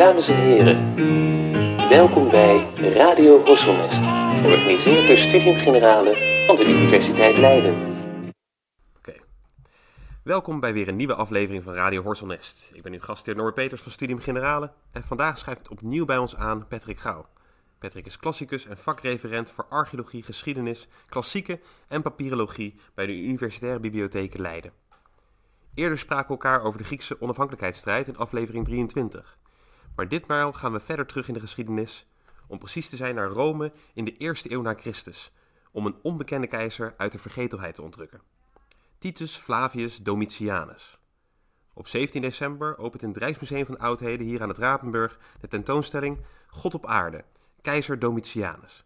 Dames en heren, welkom bij Radio Horselnest, georganiseerd door Studium Generale van de Universiteit Leiden. Oké. Welkom bij weer een nieuwe aflevering van Radio Horselnest. Ik ben uw gastheer Norbert Peters van Studium Generale en vandaag schrijft opnieuw bij ons aan Patrick Gauw. Patrick is klassicus en vakreferent voor archeologie, geschiedenis, klassieke en papyrologie bij de Universitaire Bibliotheek Leiden. Eerder spraken we elkaar over de Griekse onafhankelijkheidsstrijd in aflevering 23. Maar ditmaal gaan we verder terug in de geschiedenis, om precies te zijn naar Rome in de eerste eeuw na Christus, om een onbekende keizer uit de vergetelheid te ontrukken. Titus Flavius Domitianus. Op 17 december opent in het Rijksmuseum van Oudheden hier aan het Rapenburg de tentoonstelling God op aarde, keizer Domitianus.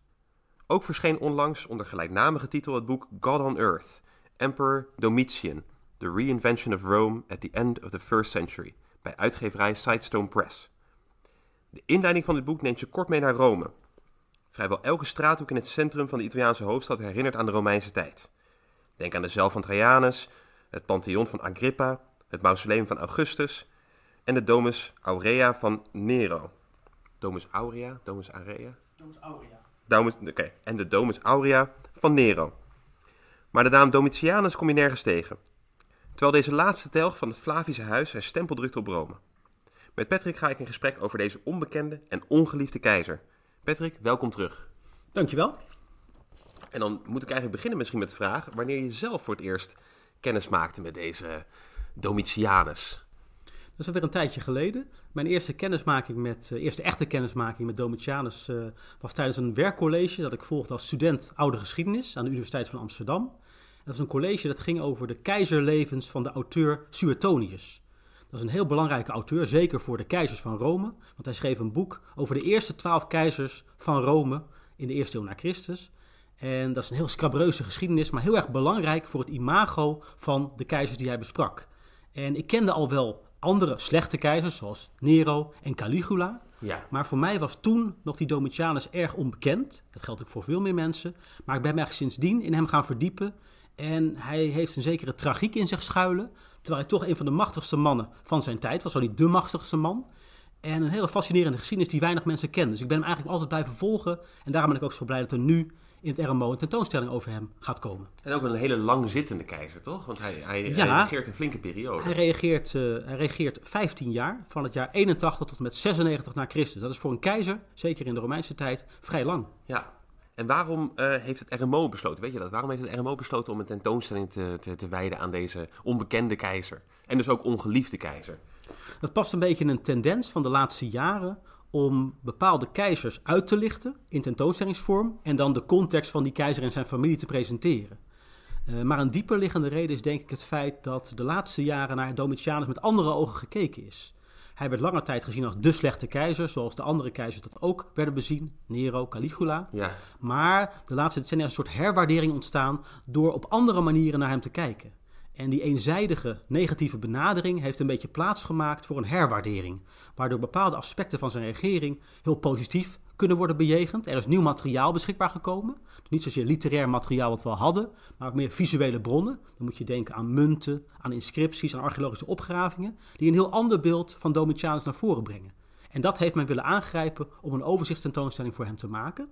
Ook verscheen onlangs onder gelijknamige titel het boek God on Earth, Emperor Domitian, The Reinvention of Rome at the End of the First Century, bij uitgeverij Sidestone Press. De inleiding van dit boek neemt je kort mee naar Rome. Vrijwel elke straathoek in het centrum van de Italiaanse hoofdstad herinnert aan de Romeinse tijd. Denk aan de Zel van Trajanus, het Pantheon van Agrippa, het Mausoleum van Augustus en de Domus Aurea van Nero. Domus Aurea? Domus Aurea? Domus Aurea. Domus, oké, en de Domus Aurea van Nero. Maar de naam Domitianus kom je nergens tegen. Terwijl deze laatste telg van het Flavische huis zijn stempel drukt op Rome. Met Patrick ga ik in gesprek over deze onbekende en ongeliefde keizer. Patrick, welkom terug. Dankjewel. En dan moet ik eigenlijk beginnen misschien met de vraag wanneer je zelf voor het eerst kennis maakte met deze Domitianus. Dat is alweer een tijdje geleden. Mijn eerste kennismaking met, uh, eerste echte kennismaking met Domitianus uh, was tijdens een werkcollege dat ik volgde als student oude geschiedenis aan de Universiteit van Amsterdam. Dat is een college dat ging over de keizerlevens van de auteur Suetonius. Dat is een heel belangrijke auteur, zeker voor de keizers van Rome. Want hij schreef een boek over de eerste twaalf keizers van Rome in de eerste eeuw na Christus. En dat is een heel scabreuze geschiedenis, maar heel erg belangrijk voor het imago van de keizers die hij besprak. En ik kende al wel andere slechte keizers, zoals Nero en Caligula. Ja. Maar voor mij was toen nog die Domitianus erg onbekend. Dat geldt ook voor veel meer mensen. Maar ik ben mij sindsdien in hem gaan verdiepen. En hij heeft een zekere tragiek in zich schuilen. Terwijl hij toch een van de machtigste mannen van zijn tijd was. Zo niet de machtigste man. En een hele fascinerende geschiedenis die weinig mensen kennen. Dus ik ben hem eigenlijk altijd blijven volgen. En daarom ben ik ook zo blij dat er nu in het RMO een tentoonstelling over hem gaat komen. En ook een hele langzittende keizer, toch? Want hij, hij, Ja. hij regeert een flinke periode. Hij regeert, eh, hij regeert 15 jaar, van het jaar 81 tot en met 96 na Christus. Dat is voor een keizer, zeker in de Romeinse tijd, vrij lang. Ja. En waarom eh, heeft het RMO besloten, weet je dat? Waarom heeft het RMO besloten om een tentoonstelling te, te, te wijden aan deze onbekende keizer? En dus ook ongeliefde keizer. Dat past een beetje in een tendens van de laatste jaren om bepaalde keizers uit te lichten in tentoonstellingsvorm en dan de context van die keizer en zijn familie te presenteren. Eh, maar een dieperliggende reden is denk ik het feit dat de laatste jaren naar Domitianus met andere ogen gekeken is. Hij werd lange tijd gezien als de slechte keizer, zoals de andere keizers dat ook werden bezien, Nero, Caligula. Ja. Maar de laatste decennia is een soort herwaardering ontstaan door op andere manieren naar hem te kijken. En die eenzijdige negatieve benadering heeft een beetje plaatsgemaakt voor een herwaardering. Waardoor bepaalde aspecten van zijn regering heel positief kunnen worden bejegend. Er is nieuw materiaal beschikbaar gekomen. Dus niet zozeer literair materiaal wat we al hadden, maar ook meer visuele bronnen. Dan moet je denken aan munten, aan inscripties, aan archeologische opgravingen. Die een heel ander beeld van Domitianus naar voren brengen. En dat heeft men willen aangrijpen om een overzichtstentoonstelling voor hem te maken.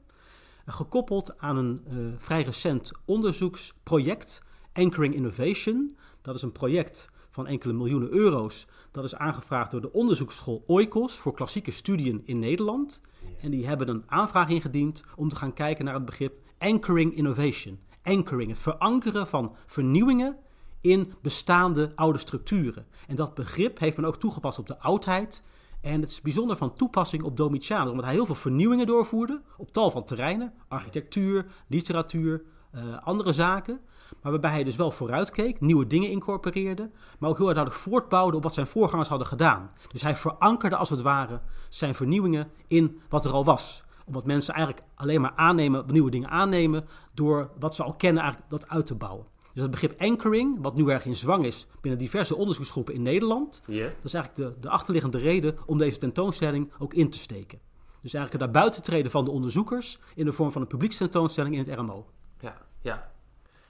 Gekoppeld aan een eh, vrij recent onderzoeksproject, Anchoring Innovation. Dat is een project van enkele miljoenen euro's. Dat is aangevraagd door de onderzoeksschool Oikos voor klassieke studieën in Nederland. En die hebben een aanvraag ingediend om te gaan kijken naar het begrip Anchoring Innovation. Anchoring, het verankeren van vernieuwingen in bestaande oude structuren. En dat begrip heeft men ook toegepast op de oudheid. En het is bijzonder van toepassing op Domitianus, omdat hij heel veel vernieuwingen doorvoerde op tal van terreinen: architectuur, literatuur, eh, andere zaken. Maar waarbij hij dus wel vooruitkeek, nieuwe dingen incorporeerde, maar ook heel duidelijk voortbouwde op wat zijn voorgangers hadden gedaan. Dus hij verankerde als het ware zijn vernieuwingen in wat er al was. Omdat mensen eigenlijk alleen maar aannemen, nieuwe dingen aannemen, door wat ze al kennen eigenlijk dat uit te bouwen. Dus het begrip anchoring, wat nu erg in zwang is binnen diverse onderzoeksgroepen in Nederland, dat is eigenlijk de, de achterliggende reden om deze tentoonstelling ook in te steken. Dus eigenlijk het naar buiten treden van de onderzoekers in de vorm van een publiekstentoonstelling in het RMO. Ja, ja.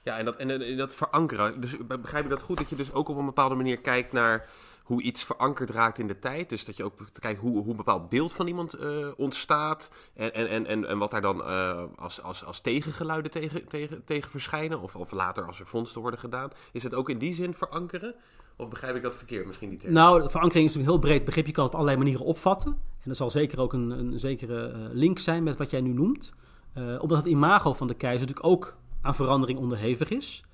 Ja, en dat, en, dat verankeren. Dus begrijp ik dat goed dat je dus ook op een bepaalde manier kijkt naar hoe iets verankerd raakt in de tijd. Dus dat je ook kijkt hoe, hoe een bepaald beeld van iemand uh, ontstaat. En, en, en, en wat daar dan uh, als, als, als tegengeluiden tegen, tegen, tegen verschijnen. Of, of later als er vondsten worden gedaan. Is het ook in die zin verankeren? Of begrijp ik dat verkeerd misschien niet? Nou, verankering is een heel breed begrip. Je kan het op allerlei manieren opvatten. En er zal zeker ook een, een zekere uh, link zijn met wat jij nu noemt. omdat het imago van de keizer natuurlijk ook aan verandering onderhevig is.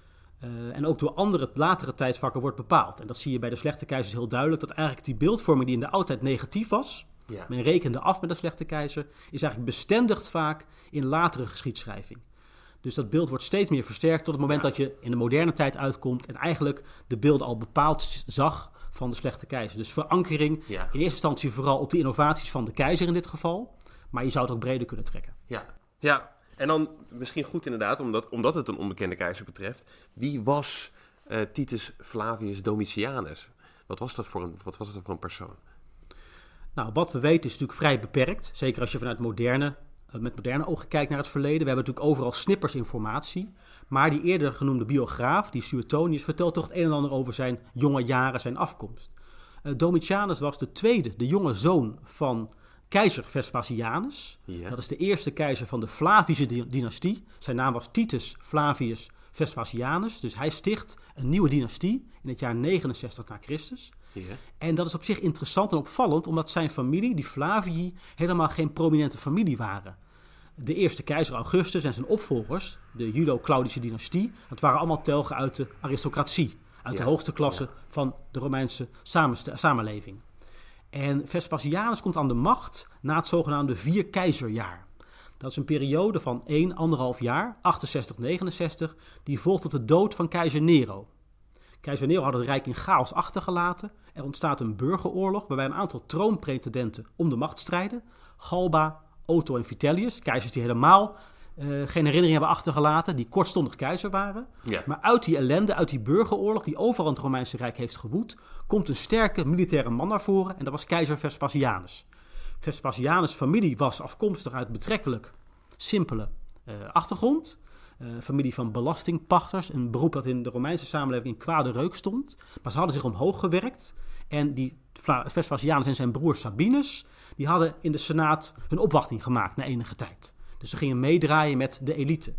Uh, en ook door andere latere tijdvakken wordt bepaald. En dat zie je bij de slechte keizers heel duidelijk. Dat eigenlijk die beeldvorming die in de oudheid negatief was. Ja. Men rekende af met de slechte keizer. Is eigenlijk bestendigd vaak in latere geschiedschrijving. Dus dat beeld wordt steeds meer versterkt tot het moment ja. dat je in de moderne tijd uitkomt. En eigenlijk de beelden al bepaald zag van de slechte keizer. Dus verankering ja. in eerste instantie vooral op de innovaties van de keizer in dit geval. Maar je zou het ook breder kunnen trekken. Ja, ja en dan misschien goed inderdaad, omdat, omdat het een onbekende keizer betreft. Wie was uh, Titus Flavius Domitianus? Wat was, dat voor een, wat was dat voor een persoon? Nou, wat we weten is natuurlijk vrij beperkt. Zeker als je vanuit moderne, uh, met moderne ogen kijkt naar het verleden. We hebben natuurlijk overal snippers informatie. Maar die eerder genoemde biograaf, die Suetonius, vertelt toch het een en ander over zijn jonge jaren, zijn afkomst. Uh, Domitianus was de tweede, de jonge zoon van keizer Vespasianus. Ja. Dat is de eerste keizer van de Flavische dynastie. Zijn naam was Titus Flavius Vespasianus. Dus hij sticht een nieuwe dynastie in het jaar 69 na Christus. Ja. En dat is op zich interessant en opvallend, omdat zijn familie, die Flavii, helemaal geen prominente familie waren. De eerste keizer Augustus en zijn opvolgers, de Judo-Claudische dynastie, dat waren allemaal telgen uit de aristocratie, uit ja. de hoogste klasse van de Romeinse samenleving. En Vespasianus komt aan de macht na het zogenaamde vier keizerjaar. Dat is een periode van 1, 1,5 jaar, 68, 69, die volgt op de dood van keizer Nero. Keizer Nero had het rijk in chaos achtergelaten. Er ontstaat een burgeroorlog waarbij een aantal troonpretendenten om de macht strijden. Galba, Otto en Vitellius, keizers die helemaal uh, geen herinnering hebben achtergelaten, die kortstondig keizer waren. Ja. Maar uit die ellende, uit die burgeroorlog die overal in het Romeinse Rijk heeft gewoed, komt een sterke militaire man naar voren en dat was keizer Vespasianus. Vespasianus' familie was afkomstig uit betrekkelijk simpele uh, achtergrond. Uh, familie van belastingpachters, een beroep dat in de Romeinse samenleving in kwade reuk stond. Maar ze hadden zich omhoog gewerkt en die Vespasianus en zijn broer Sabinus, die hadden in de Senaat hun opwachting gemaakt na enige tijd. Dus ze gingen meedraaien met de elite.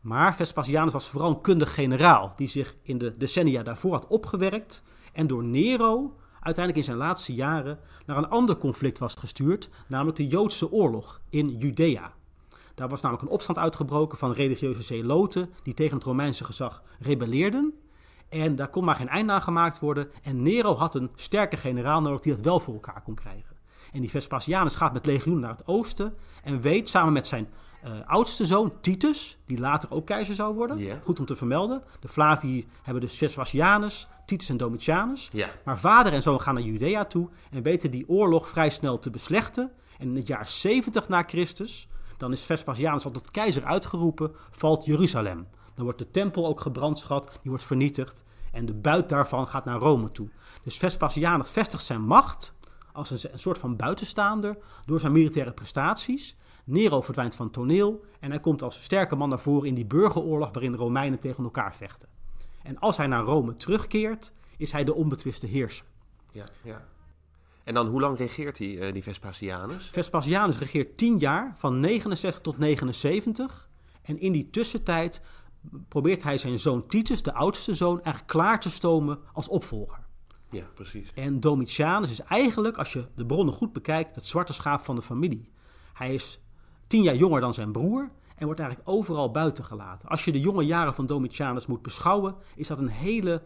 Maar Vespasianus was vooral een kundig generaal die zich in de decennia daarvoor had opgewerkt en door Nero uiteindelijk in zijn laatste jaren naar een ander conflict was gestuurd, namelijk de Joodse oorlog in Judea. Daar was namelijk een opstand uitgebroken van religieuze zeloten die tegen het Romeinse gezag rebelleerden. En daar kon maar geen eind aan gemaakt worden. En Nero had een sterke generaal nodig die dat wel voor elkaar kon krijgen. En die Vespasianus gaat met legioen naar het oosten en weet samen met zijn uh, oudste zoon Titus, die later ook keizer zou worden, yeah. goed om te vermelden. De Flavii hebben dus Vespasianus, Titus en Domitianus. Maar vader en zoon gaan naar Judea toe en weten die oorlog vrij snel te beslechten. En in het jaar 70 na Christus, dan is Vespasianus al tot keizer uitgeroepen, valt Jeruzalem. Dan wordt de tempel ook gebrandschat, die wordt vernietigd. En de buit daarvan gaat naar Rome toe. Dus Vespasianus vestigt zijn macht als een, een, soort van buitenstaander door zijn militaire prestaties. Nero verdwijnt van toneel en hij komt als sterke man naar voren in die burgeroorlog waarin de Romeinen tegen elkaar vechten. En als hij naar Rome terugkeert, is hij de onbetwiste heerser. Ja, ja. En dan hoe lang regeert hij, uh, die Vespasianus? Vespasianus regeert tien jaar, van 69 tot 79. En in die tussentijd probeert hij zijn zoon Titus, de oudste zoon, eigenlijk klaar te stomen als opvolger. Ja, precies. En Domitianus is eigenlijk, als je de bronnen goed bekijkt, het zwarte schaap van de familie. Hij is tien jaar jonger dan zijn broer en wordt eigenlijk overal buiten gelaten. Als je de jonge jaren van Domitianus moet beschouwen, is dat een hele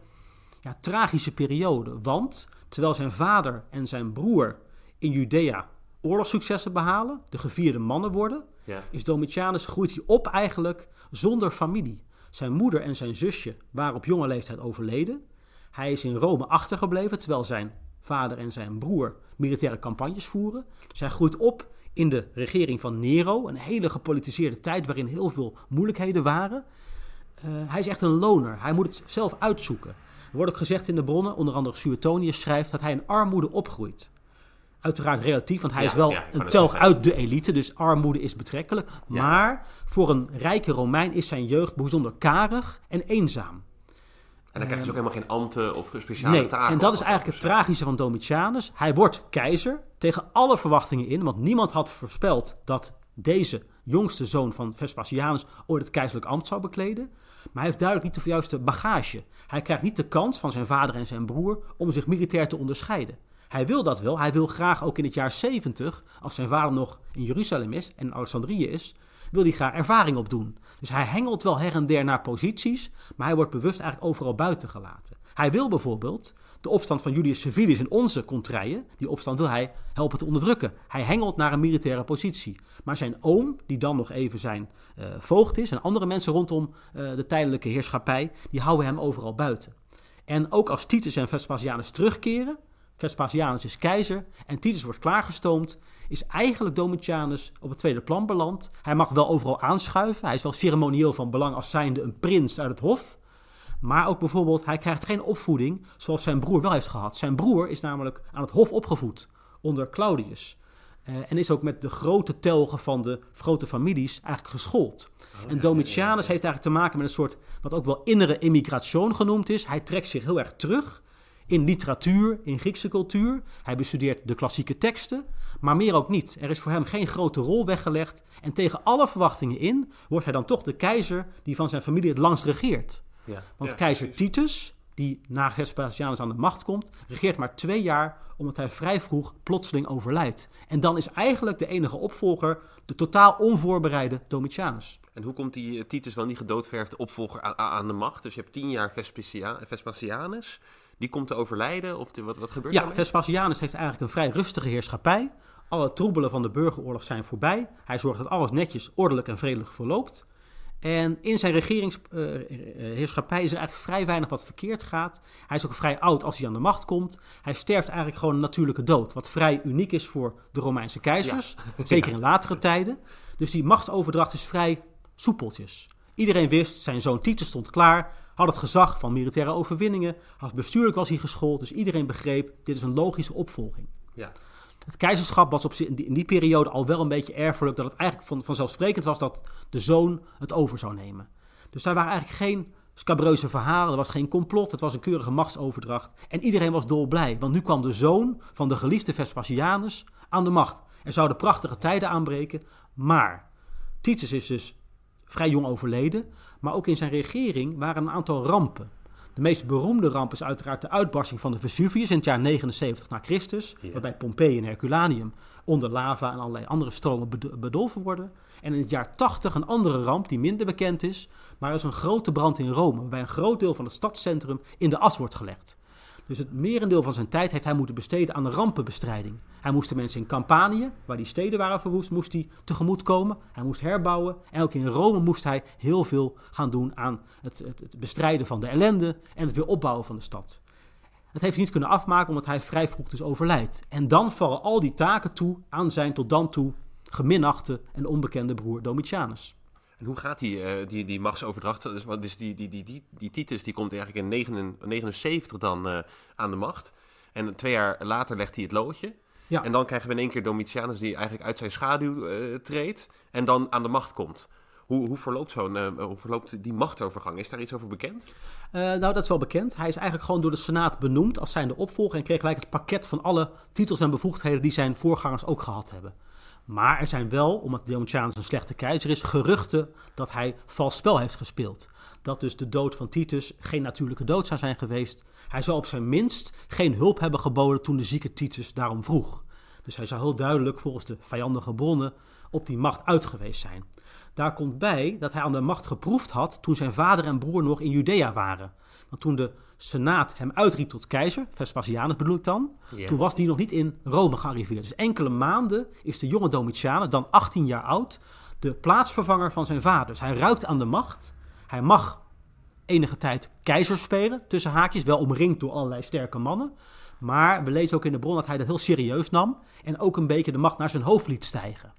ja, tragische periode. Want terwijl zijn vader en zijn broer in Judea oorlogssuccessen behalen, de gevierde mannen worden, ja. is Domitianus groeit hij op eigenlijk zonder familie. Zijn moeder en zijn zusje waren op jonge leeftijd overleden. Hij is in Rome achtergebleven, terwijl zijn vader en zijn broer militaire campagnes voeren. Dus hij groeit op in de regering van Nero, een hele gepolitiseerde tijd waarin heel veel moeilijkheden waren. Uh, hij is echt een loner, hij moet het zelf uitzoeken. Er wordt ook gezegd in de bronnen, onder andere Suetonius schrijft, dat hij in armoede opgroeit. Uiteraard relatief, want hij ja, is wel ja, een telg uit de elite, dus armoede is betrekkelijk. Ja. Maar voor een rijke Romein is zijn jeugd bijzonder karig en eenzaam. En dan krijgt hij dus ook helemaal geen ambten of speciale Nee, taken. en dat is eigenlijk het tragische van Domitianus. Hij wordt keizer tegen alle verwachtingen in, want niemand had voorspeld dat deze jongste zoon van Vespasianus ooit het keizerlijk ambt zou bekleden. Maar hij heeft duidelijk niet de juiste bagage. Hij krijgt niet de kans van zijn vader en zijn broer om zich militair te onderscheiden. Hij wil dat wel. Hij wil graag ook in het jaar 70, als zijn vader nog in Jeruzalem is en Alexandrië is, wil hij graag ervaring opdoen. Dus hij hengelt wel her en der naar posities, maar hij wordt bewust eigenlijk overal buiten gelaten. Hij wil bijvoorbeeld de opstand van Julius Civilis in onze contraien, die opstand wil hij helpen te onderdrukken. Hij hengelt naar een militaire positie. Maar zijn oom, die dan nog even zijn eh, voogd is, en andere mensen rondom eh, de tijdelijke heerschappij, die houden hem overal buiten. En ook als Titus en Vespasianus terugkeren, Vespasianus is keizer en Titus wordt klaargestoomd, is eigenlijk Domitianus op het tweede plan beland. Hij mag wel overal aanschuiven, hij is wel ceremonieel van belang als zijnde een prins uit het hof. Maar ook bijvoorbeeld, hij krijgt geen opvoeding zoals zijn broer wel heeft gehad. Zijn broer is namelijk aan het hof opgevoed onder Claudius. Eh, en is ook met de grote telgen van de grote families eigenlijk geschoold. en Domitianus heeft eigenlijk te maken met een soort, wat ook wel innere immigration genoemd is. Hij trekt zich heel erg terug in literatuur, in Griekse cultuur. Hij bestudeert de klassieke teksten, maar meer ook niet. Er is voor hem geen grote rol weggelegd. En tegen alle verwachtingen in wordt hij dan toch de keizer die van zijn familie het langst regeert. Ja. Want Ja, keizer precies. Titus, die na Vespasianus aan de macht komt, regeert maar twee jaar omdat hij vrij vroeg plotseling overlijdt. En dan is eigenlijk de enige opvolger de totaal onvoorbereide Domitianus. En hoe komt die eh, Titus dan die gedoodverfde opvolger aan, aan de macht? Dus je hebt tien jaar Vespasia- Vespasianus. Die komt te overlijden? Of te- wat, wat gebeurt Ja, daarmee? Vespasianus heeft eigenlijk een vrij rustige heerschappij. Alle troebelen van de burgeroorlog zijn voorbij. Hij zorgt dat alles netjes, ordelijk en vredelijk verloopt. En in zijn regeringsheerschappij is er eigenlijk vrij weinig wat verkeerd gaat. Hij is ook vrij oud als hij aan de macht komt. Hij sterft eigenlijk gewoon een natuurlijke dood. Wat vrij uniek is voor de Romeinse keizers. Zeker in latere tijden. Dus die machtsoverdracht is vrij soepeltjes. Iedereen wist, zijn zoon Titus stond klaar. Had het gezag van militaire overwinningen. Had bestuurlijk was hij geschoold. Dus iedereen begreep, dit is een logische opvolging. Ja. Het keizerschap was op, zi- in, die, in die periode al wel een beetje erfelijk. Dat het eigenlijk van, vanzelfsprekend was dat de zoon het over zou nemen. Dus daar waren eigenlijk geen scabreuze verhalen. Er was geen complot. Het was een keurige machtsoverdracht. En iedereen was dolblij. Want nu kwam de zoon van de geliefde Vespasianus aan de macht. Er zouden prachtige tijden aanbreken. Maar Titus is dus vrij jong overleden. Maar ook in zijn regering waren een aantal rampen. De meest beroemde ramp is uiteraard de uitbarsting van de Vesuvius in het jaar 79 na Christus, Ja. waarbij Pompeii en Herculaneum onder lava en allerlei andere stromen bed- bedolven worden. En in het jaar 80 een andere ramp die minder bekend is, maar er is een grote brand in Rome, waarbij een groot deel van het stadscentrum in de as wordt gelegd. Dus het merendeel van zijn tijd heeft hij moeten besteden aan de rampenbestrijding. Hij moest de mensen in Campanië, waar die steden waren verwoest, moest hij tegemoet komen. Hij moest herbouwen. En ook in Rome moest hij heel veel gaan doen aan het bestrijden van de ellende en het weer opbouwen van de stad. Dat heeft hij niet kunnen afmaken omdat hij vrij vroeg dus overlijdt. En dan vallen al die taken toe aan zijn tot dan toe geminachte en onbekende broer Domitianus. Hoe gaat die, eh, die, die machtsoverdracht? Dus, wat- dus die, die, die, die, die Titus die komt eigenlijk in 79 79 dan eh, aan de macht. En twee jaar later legt hij het loodje. Ja. En dan krijgen we in één keer Domitianus die eigenlijk uit zijn schaduw eh, treedt en dan aan de macht komt. Hoe, hoe, verloopt zo'n, hoe verloopt die machtovergang? Is daar iets over bekend? Nou, dat is wel bekend. Hij is eigenlijk gewoon door de Senaat benoemd als zijnde opvolger en kreeg gelijk het pakket van alle titels en bevoegdheden die zijn voorgangers ook gehad hebben. Maar er zijn wel, omdat Domitianus een slechte keizer is, geruchten dat hij vals spel heeft gespeeld. Dat dus de dood van Titus geen natuurlijke dood zou zijn geweest. Hij zou op zijn minst geen hulp hebben geboden toen de zieke Titus daarom vroeg. Dus hij zou heel duidelijk volgens de vijandige bronnen op die macht uit geweest zijn. Daar komt bij dat hij aan de macht geproefd had toen zijn vader en broer nog in Judea waren. Want toen de Senaat hem uitriep tot keizer, Vespasianus bedoel ik dan, toen was die nog niet in Rome gearriveerd. Dus enkele maanden is de jonge Domitianus, dan 18 jaar oud, de plaatsvervanger van zijn vader. Dus hij ruikt aan de macht. Hij mag enige tijd keizer spelen, tussen haakjes, wel omringd door allerlei sterke mannen. Maar we lezen ook in de bron dat hij dat heel serieus nam en ook een beetje de macht naar zijn hoofd liet stijgen.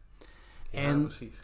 En precies.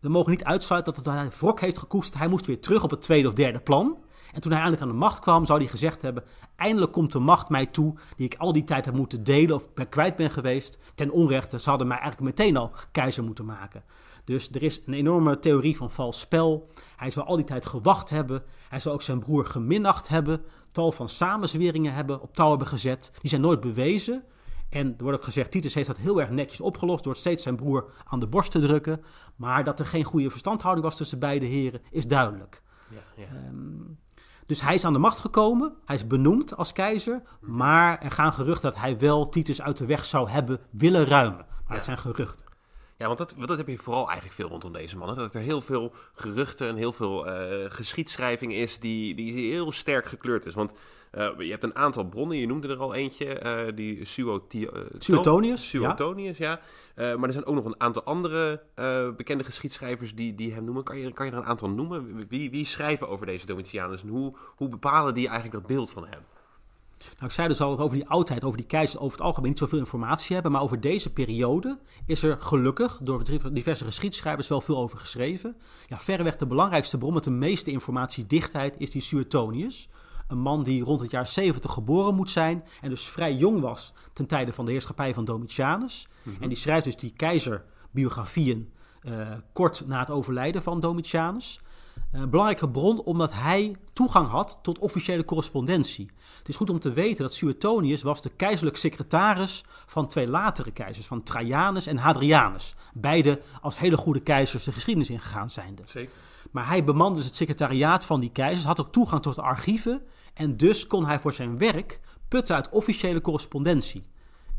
we mogen niet uitsluiten dat hij wrok heeft gekoesterd. Hij moest weer terug op het tweede of derde plan. En toen hij eindelijk aan de macht kwam, zou hij gezegd hebben: Eindelijk komt de macht mij toe, die ik al die tijd heb moeten delen of ben kwijt ben geweest. Ten onrechte, ze hadden mij eigenlijk meteen al keizer moeten maken. Dus er is een enorme theorie van vals spel. Hij zou al die tijd gewacht hebben. Hij zou ook zijn broer geminacht hebben. Tal van samenzweringen hebben op touw hebben gezet. Die zijn nooit bewezen. En er wordt ook gezegd, Titus heeft dat heel erg netjes opgelost door steeds zijn broer aan de borst te drukken. Maar dat er geen goede verstandhouding was tussen beide heren, is duidelijk. Ja, ja. Ehm, dus hij is aan de macht gekomen, hij is benoemd als keizer, maar er gaan geruchten dat hij wel Titus uit de weg zou hebben willen ruimen. Maar het zijn geruchten. Ja, want dat, dat heb je vooral eigenlijk veel rondom deze mannen. Dat er heel veel geruchten en heel veel uh, geschiedschrijving is die, die heel sterk gekleurd is. Want uh, je hebt een aantal bronnen, je noemde er al eentje, uh, die Suetonius. Suetonius, ja. ja. maar er zijn ook nog een aantal andere bekende geschiedschrijvers die, die hem noemen. Kan je, kan je er een aantal noemen? Wie, wie schrijven over deze Domitianus en hoe, hoe bepalen die eigenlijk dat beeld van hem? Nou, ik zei dus al dat over die oudheid, over die keizer over het algemeen niet zoveel informatie hebben. Maar over deze periode is er gelukkig door diverse geschiedschrijvers wel veel over geschreven. Ja, verreweg de belangrijkste bron met de meeste informatiedichtheid is die Suetonius. Een man die rond het jaar 70 geboren moet zijn en dus vrij jong was ten tijde van de heerschappij van Domitianus. Mhm. En die schrijft dus die keizerbiografieën uh, kort na het overlijden van Domitianus. Een belangrijke bron omdat hij toegang had tot officiële correspondentie. Het is goed om te weten dat Suetonius was de keizerlijk secretaris van twee latere keizers, van Trajanus en Hadrianus. Beide als hele goede keizers de geschiedenis ingegaan zijnde. Zeker. Maar hij bemande dus het secretariaat van die keizers, had ook toegang tot de archieven en dus kon hij voor zijn werk putten uit officiële correspondentie.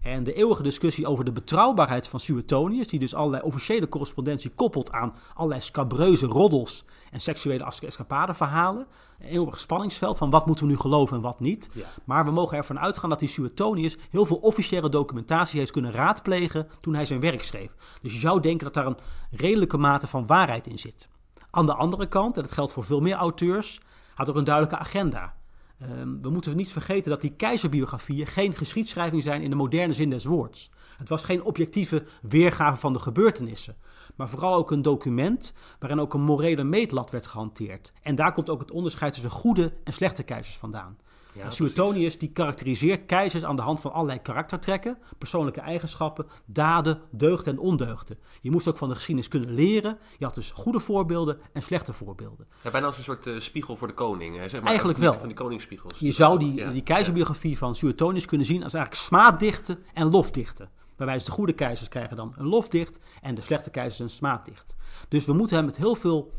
En de eeuwige discussie over de betrouwbaarheid van Suetonius, die dus allerlei officiële correspondentie koppelt aan allerlei scabreuze roddels en seksuele escapadeverhalen. Een eeuwig spanningsveld van wat moeten we nu geloven en wat niet. Maar we mogen ervan uitgaan dat die Suetonius heel veel officiële documentatie heeft kunnen raadplegen toen hij zijn werk schreef. Dus je zou denken dat daar een redelijke mate van waarheid in zit. Aan de andere kant, en dat geldt voor veel meer auteurs, had ook een duidelijke agenda. Um, we moeten niet vergeten dat die keizerbiografieën geen geschiedschrijving zijn in de moderne zin des woords. Het was geen objectieve weergave van de gebeurtenissen, maar vooral ook een document waarin ook een morele meetlat werd gehanteerd. En daar komt ook het onderscheid tussen goede en slechte keizers vandaan. Ja, Suetonius die karakteriseert keizers aan de hand van allerlei karaktertrekken, persoonlijke eigenschappen, daden, deugden en ondeugden. Je moest ook van de geschiedenis kunnen leren. Je had dus goede voorbeelden en slechte voorbeelden. Ja, bijna als een soort uh, spiegel voor de koning. Hè? Zeg maar, eigenlijk wel. Van die koningsspiegels. Je zou die, die keizerbiografie van Suetonius kunnen zien als eigenlijk smaaddichten en lofdichten. Waarbij dus de goede keizers krijgen dan een lofdicht en de slechte keizers een smaaddicht. Dus we moeten hem met heel veel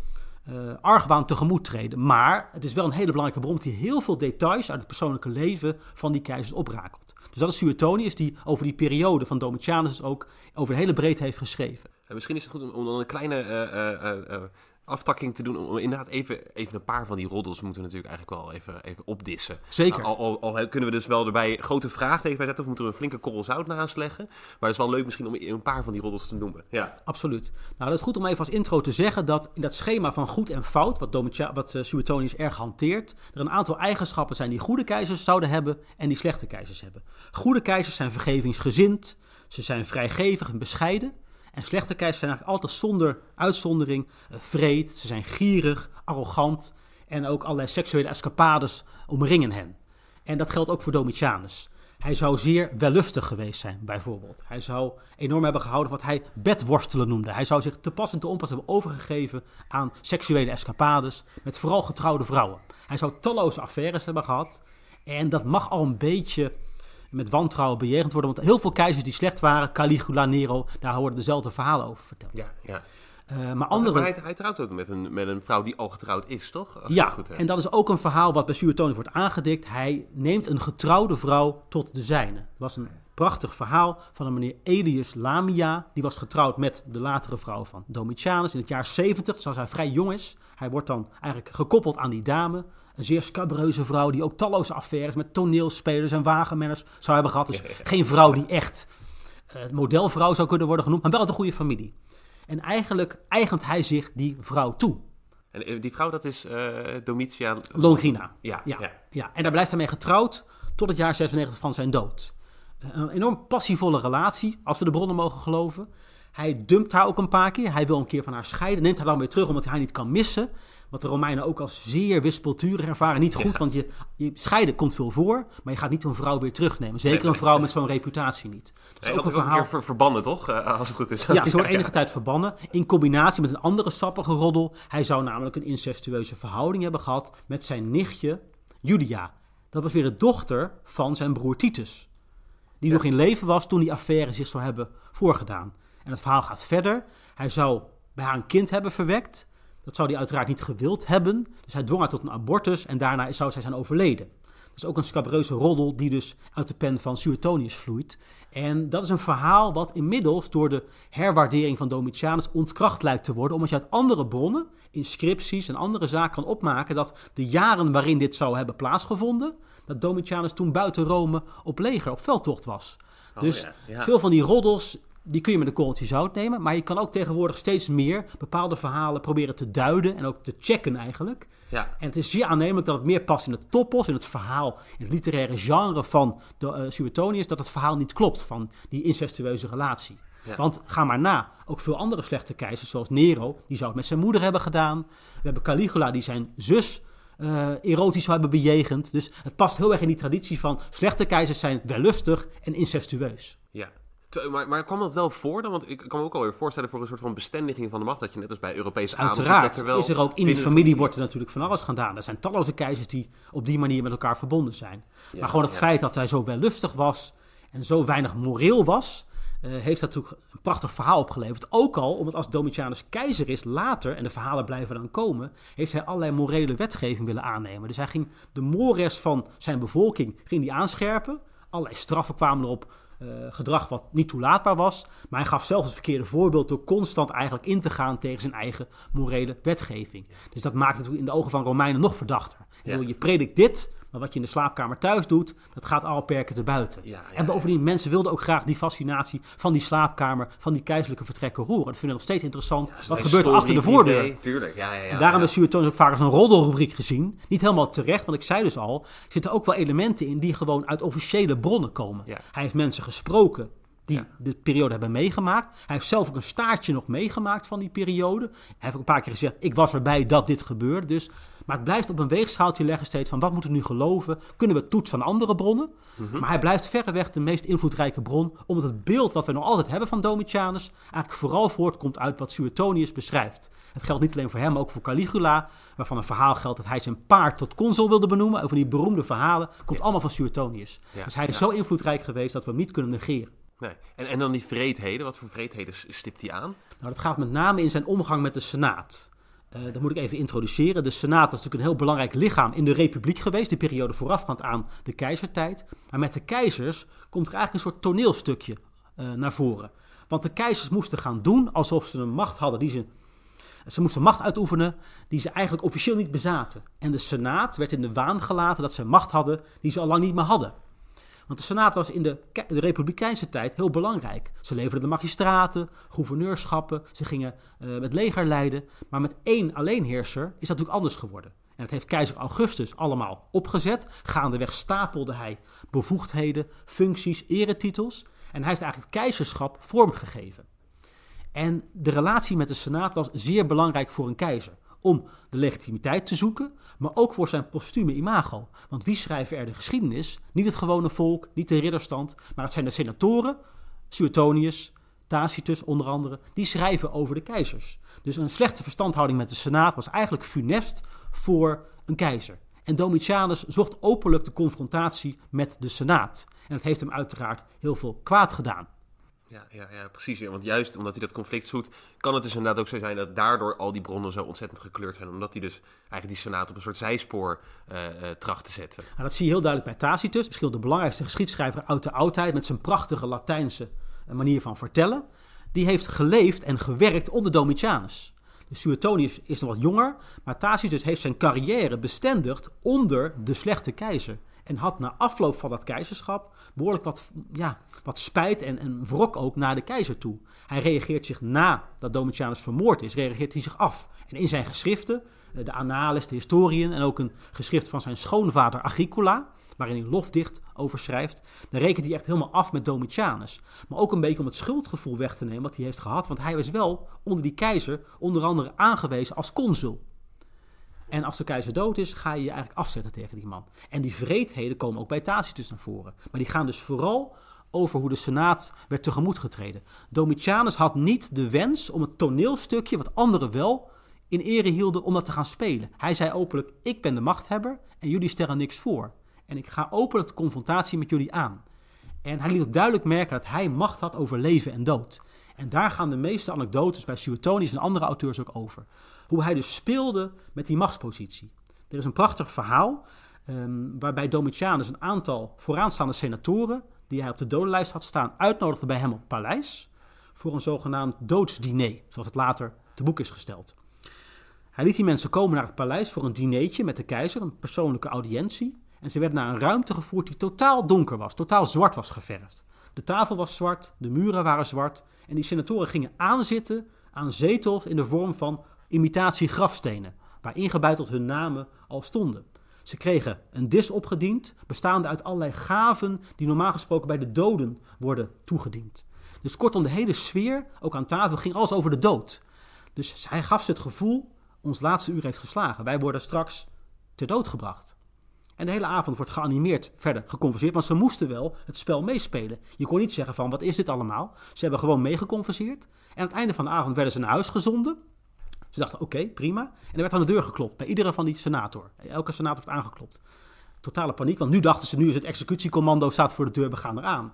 uh, argwaan tegemoet treden. Maar het is wel een hele belangrijke bron die heel veel details uit het persoonlijke leven van die keizers oprakelt. Dus dat is Suetonius die over die periode van Domitianus ook over de hele breedte heeft geschreven. En misschien is het goed om, om een kleine uh, uh, aftakking te doen. Om inderdaad even, even een paar van die roddels moeten we natuurlijk eigenlijk wel even, even opdissen. Zeker. al, al, al, kunnen we dus wel erbij grote vragen bij zetten of moeten we een flinke korrel zout naast leggen. Maar het is wel leuk misschien om een paar van die roddels te noemen. Ja, absoluut. Nou, dat is goed om even als intro te zeggen dat in dat schema van goed en fout, wat, Domitia, wat uh, Suetonius erg hanteert, er een aantal eigenschappen zijn die goede keizers zouden hebben en die slechte keizers hebben. Goede keizers zijn vergevingsgezind, ze zijn vrijgevig en bescheiden. En slechte keizers zijn eigenlijk altijd zonder uitzondering uh, vreed. Ze zijn gierig, arrogant en ook allerlei seksuele escapades omringen hen. En dat geldt ook voor Domitianus. Hij zou zeer wellustig geweest zijn, bijvoorbeeld. Hij zou enorm hebben gehouden wat hij bedworstelen noemde. Hij zou zich te pas en te onpas hebben overgegeven aan seksuele escapades met vooral getrouwde vrouwen. Hij zou talloze affaires hebben gehad. En dat mag al een beetje met wantrouwen bejegend worden. Want heel veel keizers die slecht waren, Caligula, Nero, daar worden dezelfde verhalen over verteld. Ja, ja. Uh, maar andere... hij, hij, trouwt ook met een, met een vrouw die al getrouwd is, toch? Als ja, goed en dat is ook een verhaal wat bij Suetonius wordt aangedikt. Hij neemt een getrouwde vrouw tot de zijne. Het was een prachtig verhaal van een meneer Elius Lamia. Die was getrouwd met de latere vrouw van Domitianus in het jaar 70, zoals hij vrij jong is. Hij wordt dan eigenlijk gekoppeld aan die dame. Een zeer scabreuze vrouw die ook talloze affaires met toneelspelers en wagenmenners zou hebben gehad. Dus geen vrouw die echt uh, modelvrouw zou kunnen worden genoemd, maar wel uit een goede familie. En eigenlijk eigent hij zich die vrouw toe. En eh, die vrouw, dat is uh, Domitian... Longina. Ja, ja, ja. ja. En daar blijft hij mee getrouwd tot het jaar 96 van zijn dood. Een enorm passievolle relatie, als we de bronnen mogen geloven. Hij dumpt haar ook een paar keer. Hij wil een keer van haar scheiden. Neemt haar dan weer terug omdat hij haar niet kan missen. Wat de Romeinen ook als zeer wispelturig ervaren. Niet goed, want je, je scheiden komt veel voor, maar je gaat niet een vrouw weer terugnemen. Zeker Nee, een vrouw met zo'n reputatie niet. Dat is Nee, ook een is ook een keer ver- verbannen, toch? Eh, als het goed is. ja, ze wordt enige tijd verbannen. In combinatie met een andere sappige roddel. Hij zou namelijk een incestueuze verhouding hebben gehad met zijn nichtje Julia. Dat was weer de dochter van zijn broer Titus. Die nog in leven was toen die affaire zich zou hebben voorgedaan. En het verhaal gaat verder. Hij zou bij haar een kind hebben verwekt. Dat zou hij uiteraard niet gewild hebben. Dus hij dwong haar tot een abortus en daarna zou zij zijn overleden. Dat is ook een scabreuze roddel die dus uit de pen van Suetonius vloeit. En dat is een verhaal wat inmiddels door de herwaardering van Domitianus ontkracht lijkt te worden. Omdat je uit andere bronnen, inscripties en andere zaken kan opmaken dat de jaren waarin dit zou hebben plaatsgevonden, dat Domitianus toen buiten Rome op leger, op veldtocht was. Oh, dus ja, ja. veel van die roddels, die kun je met een korreltje zout nemen. Maar je kan ook tegenwoordig steeds meer bepaalde verhalen proberen te duiden en ook te checken eigenlijk. Ja, En het is zeer aannemelijk dat het meer past in het topos, in het verhaal, in het literaire genre van de uh, Suetonius, dat het verhaal niet klopt van die incestueuze relatie. Ja. Want ga maar na, ook veel andere slechte keizers, zoals Nero, die zou het met zijn moeder hebben gedaan. We hebben Caligula, die zijn zus eh, erotisch zou hebben bejegend. Dus het past heel erg in die traditie van slechte keizers zijn wellustig en incestueus. ja. Maar, maar kwam dat wel voor dan? Want ik kan me ook alweer voorstellen voor een soort van bestendiging van de macht. Dat je net als bij Europese. Uiteraard dat er is er ook in de familie wordt er natuurlijk van alles gedaan. Er zijn talloze keizers die op die manier met elkaar verbonden zijn. Ja, maar gewoon het ja. feit dat hij zo wellustig was en zo weinig moreel was, eh, heeft natuurlijk een prachtig verhaal opgeleverd. Ook al omdat als Domitianus keizer is later, en de verhalen blijven dan komen, heeft hij allerlei morele wetgeving willen aannemen. Dus hij ging de mores van zijn bevolking ging die aanscherpen. Allerlei straffen kwamen erop. Eh, gedrag wat niet toelaatbaar was. Maar hij gaf zelf het verkeerde voorbeeld door constant eigenlijk in te gaan tegen zijn eigen morele wetgeving. Dus dat maakt het in de ogen van Romeinen nog verdachter. Ja. Je predikt dit, maar wat je in de slaapkamer thuis doet, dat gaat alle perken te buiten. Ja, ja, en bovendien, mensen wilden ook graag die fascinatie van die slaapkamer, van die keizerlijke vertrekken horen. Dat vinden we nog steeds interessant. wat gebeurt er achter de voordeur? Tuurlijk, ja, ja. En daarom is Suetonius ook vaak als een roddelrubriek gezien. Niet helemaal terecht, want ik zei dus al, er zitten ook wel elementen in die gewoon uit officiële bronnen komen. Hij heeft mensen gesproken die Ja. de periode hebben meegemaakt. Hij heeft zelf ook een staartje nog meegemaakt van die periode. Hij heeft ook een paar keer gezegd, ik was erbij dat dit gebeurde. Dus, maar het blijft op een weegschaaltje leggen steeds van, wat moeten we nu geloven? Kunnen we toetsen aan andere bronnen? Mhm. Maar hij blijft verreweg de meest invloedrijke bron, omdat het beeld wat we nog altijd hebben van Domitianus eigenlijk vooral voortkomt uit wat Suetonius beschrijft. Het geldt niet alleen voor hem, maar ook voor Caligula, waarvan een verhaal geldt dat hij zijn paard tot consul wilde benoemen. Over die beroemde verhalen, komt allemaal van Suetonius. Ja, Dus hij is ja. zo invloedrijk geweest dat we hem niet kunnen negeren. Nee. En, en dan die vreedheden. Wat voor vreedheden stipt hij aan? Nou, dat gaat met name in zijn omgang met de Senaat. Eh, dat moet ik even introduceren. De Senaat was natuurlijk een heel belangrijk lichaam in de Republiek geweest, de periode voorafgaand aan de keizertijd. Maar met de keizers komt er eigenlijk een soort toneelstukje eh, naar voren. Want de keizers moesten gaan doen alsof ze een macht hadden die ze. Ze moesten macht uitoefenen die ze eigenlijk officieel niet bezaten. En de Senaat werd in de waan gelaten dat ze macht hadden die ze al lang niet meer hadden. Want de Senaat was in de, ke- de Republikeinse tijd heel belangrijk. Ze leverden de magistraten, gouverneurschappen, ze gingen eh, het leger leiden. Maar met één alleenheerser is dat natuurlijk anders geworden. En dat heeft keizer Augustus allemaal opgezet. Gaandeweg stapelde hij bevoegdheden, functies, eretitels. En hij heeft eigenlijk het keizerschap vormgegeven. En de relatie met de Senaat was zeer belangrijk voor een keizer. Om de legitimiteit te zoeken, maar ook voor zijn postume imago. Want wie schrijven er de geschiedenis? Niet het gewone volk, niet de ridderstand, maar het zijn de senatoren, Suetonius, Tacitus onder andere, die schrijven over de keizers. Dus een slechte verstandhouding met de Senaat was eigenlijk funest voor een keizer. En Domitianus zocht openlijk de confrontatie met de Senaat. En dat heeft hem uiteraard heel veel kwaad gedaan. Ja, ja, ja, precies. Want juist omdat hij dat conflict zoekt, kan het dus inderdaad ook zo zijn dat daardoor al die bronnen zo ontzettend gekleurd zijn. Omdat hij dus eigenlijk die senaat op een soort zijspoor eh, eh, tracht te zetten. Nou, dat zie je heel duidelijk bij Tacitus, misschien de belangrijkste geschiedschrijver uit de oudheid, met zijn prachtige Latijnse eh, manier van vertellen. Die heeft geleefd en gewerkt onder Domitianus. Dus Suetonius is nog wat jonger, maar Tacitus heeft zijn carrière bestendigd onder de slechte keizer. En had na afloop van dat keizerschap behoorlijk wat, ja, wat spijt en, en wrok ook naar de keizer toe. Hij reageert zich na dat Domitianus vermoord is, reageert hij zich af. En in zijn geschriften, eh, de Annales, de Historien en ook een geschrift van zijn schoonvader Agricola, waarin hij lofdicht over schrijft, dan rekent hij echt helemaal af met Domitianus. Maar ook een beetje om het schuldgevoel weg te nemen wat hij heeft gehad, want hij was wel onder die keizer onder andere aangewezen als consul. En als de keizer dood is, ga je je eigenlijk afzetten tegen die man. En die vreedheden komen ook bij Tacitus naar voren. Maar die gaan dus vooral over hoe de Senaat werd tegemoet getreden. Domitianus had niet de wens om het toneelstukje, wat anderen wel in ere hielden, om dat te gaan spelen. Hij zei openlijk: Ik ben de machthebber en jullie stellen niks voor. En ik ga openlijk de confrontatie met jullie aan. En hij liet ook duidelijk merken dat hij macht had over leven en dood. En daar gaan de meeste anekdotes bij Suetonius en andere auteurs ook over. Hoe hij dus speelde met die machtspositie. Er is een prachtig verhaal um, waarbij Domitianus een aantal vooraanstaande senatoren die hij op de dodenlijst had staan uitnodigde bij hem op het paleis voor een zogenaamd doodsdiner, zoals het later te boek is gesteld. Hij liet die mensen komen naar het paleis voor een dineetje met de keizer, een persoonlijke audiëntie. En ze werden naar een ruimte gevoerd die totaal donker was, totaal zwart was geverfd. De tafel was zwart, de muren waren zwart en die senatoren gingen aanzitten aan zetels in de vorm van imitatie grafstenen, waar ingebuiteld hun namen al stonden. Ze kregen een dis opgediend, bestaande uit allerlei gaven die normaal gesproken bij de doden worden toegediend. Dus kortom, de hele sfeer, ook aan tafel, ging alles over de dood. Dus hij gaf ze het gevoel, ons laatste uur heeft geslagen. Wij worden straks ter dood gebracht. En de hele avond wordt geanimeerd verder geconverseerd, want ze moesten wel het spel meespelen. Je kon niet zeggen van, wat is dit allemaal? Ze hebben gewoon meegeconverseerd. En aan het einde van de avond werden ze naar huis gezonden. Ze dachten, oké, prima. En er werd aan de deur geklopt bij iedere van die senator. Elke senator werd aangeklopt. Totale paniek, want nu dachten ze, nu is het executiecommando, staat voor de deur, we gaan eraan.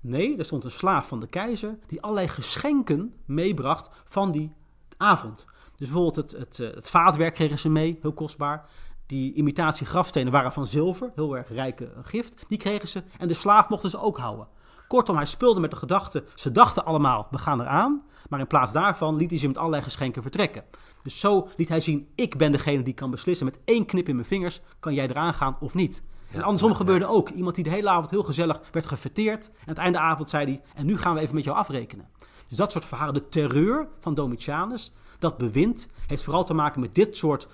Nee, er stond een slaaf van de keizer die allerlei geschenken meebracht van die avond. Dus bijvoorbeeld het, het, eh, het vaatwerk kregen ze mee, heel kostbaar. Die imitatie grafstenen waren van zilver, heel erg rijke gift. Die kregen ze en de slaaf mochten ze ook houden. Kortom, hij speelde met de gedachte, ze dachten allemaal, we gaan eraan. Maar in plaats daarvan liet hij ze met allerlei geschenken vertrekken. Dus zo liet hij zien, ik ben degene die kan beslissen. Met één knip in mijn vingers kan jij eraan gaan of niet. en andersom gebeurde ook. Iemand die de hele avond heel gezellig werd gefeteerd. En aan het einde avond zei hij, en nu gaan we even met jou afrekenen. Dus dat soort verhalen, de terreur van Domitianus, dat bewind heeft vooral te maken met dit soort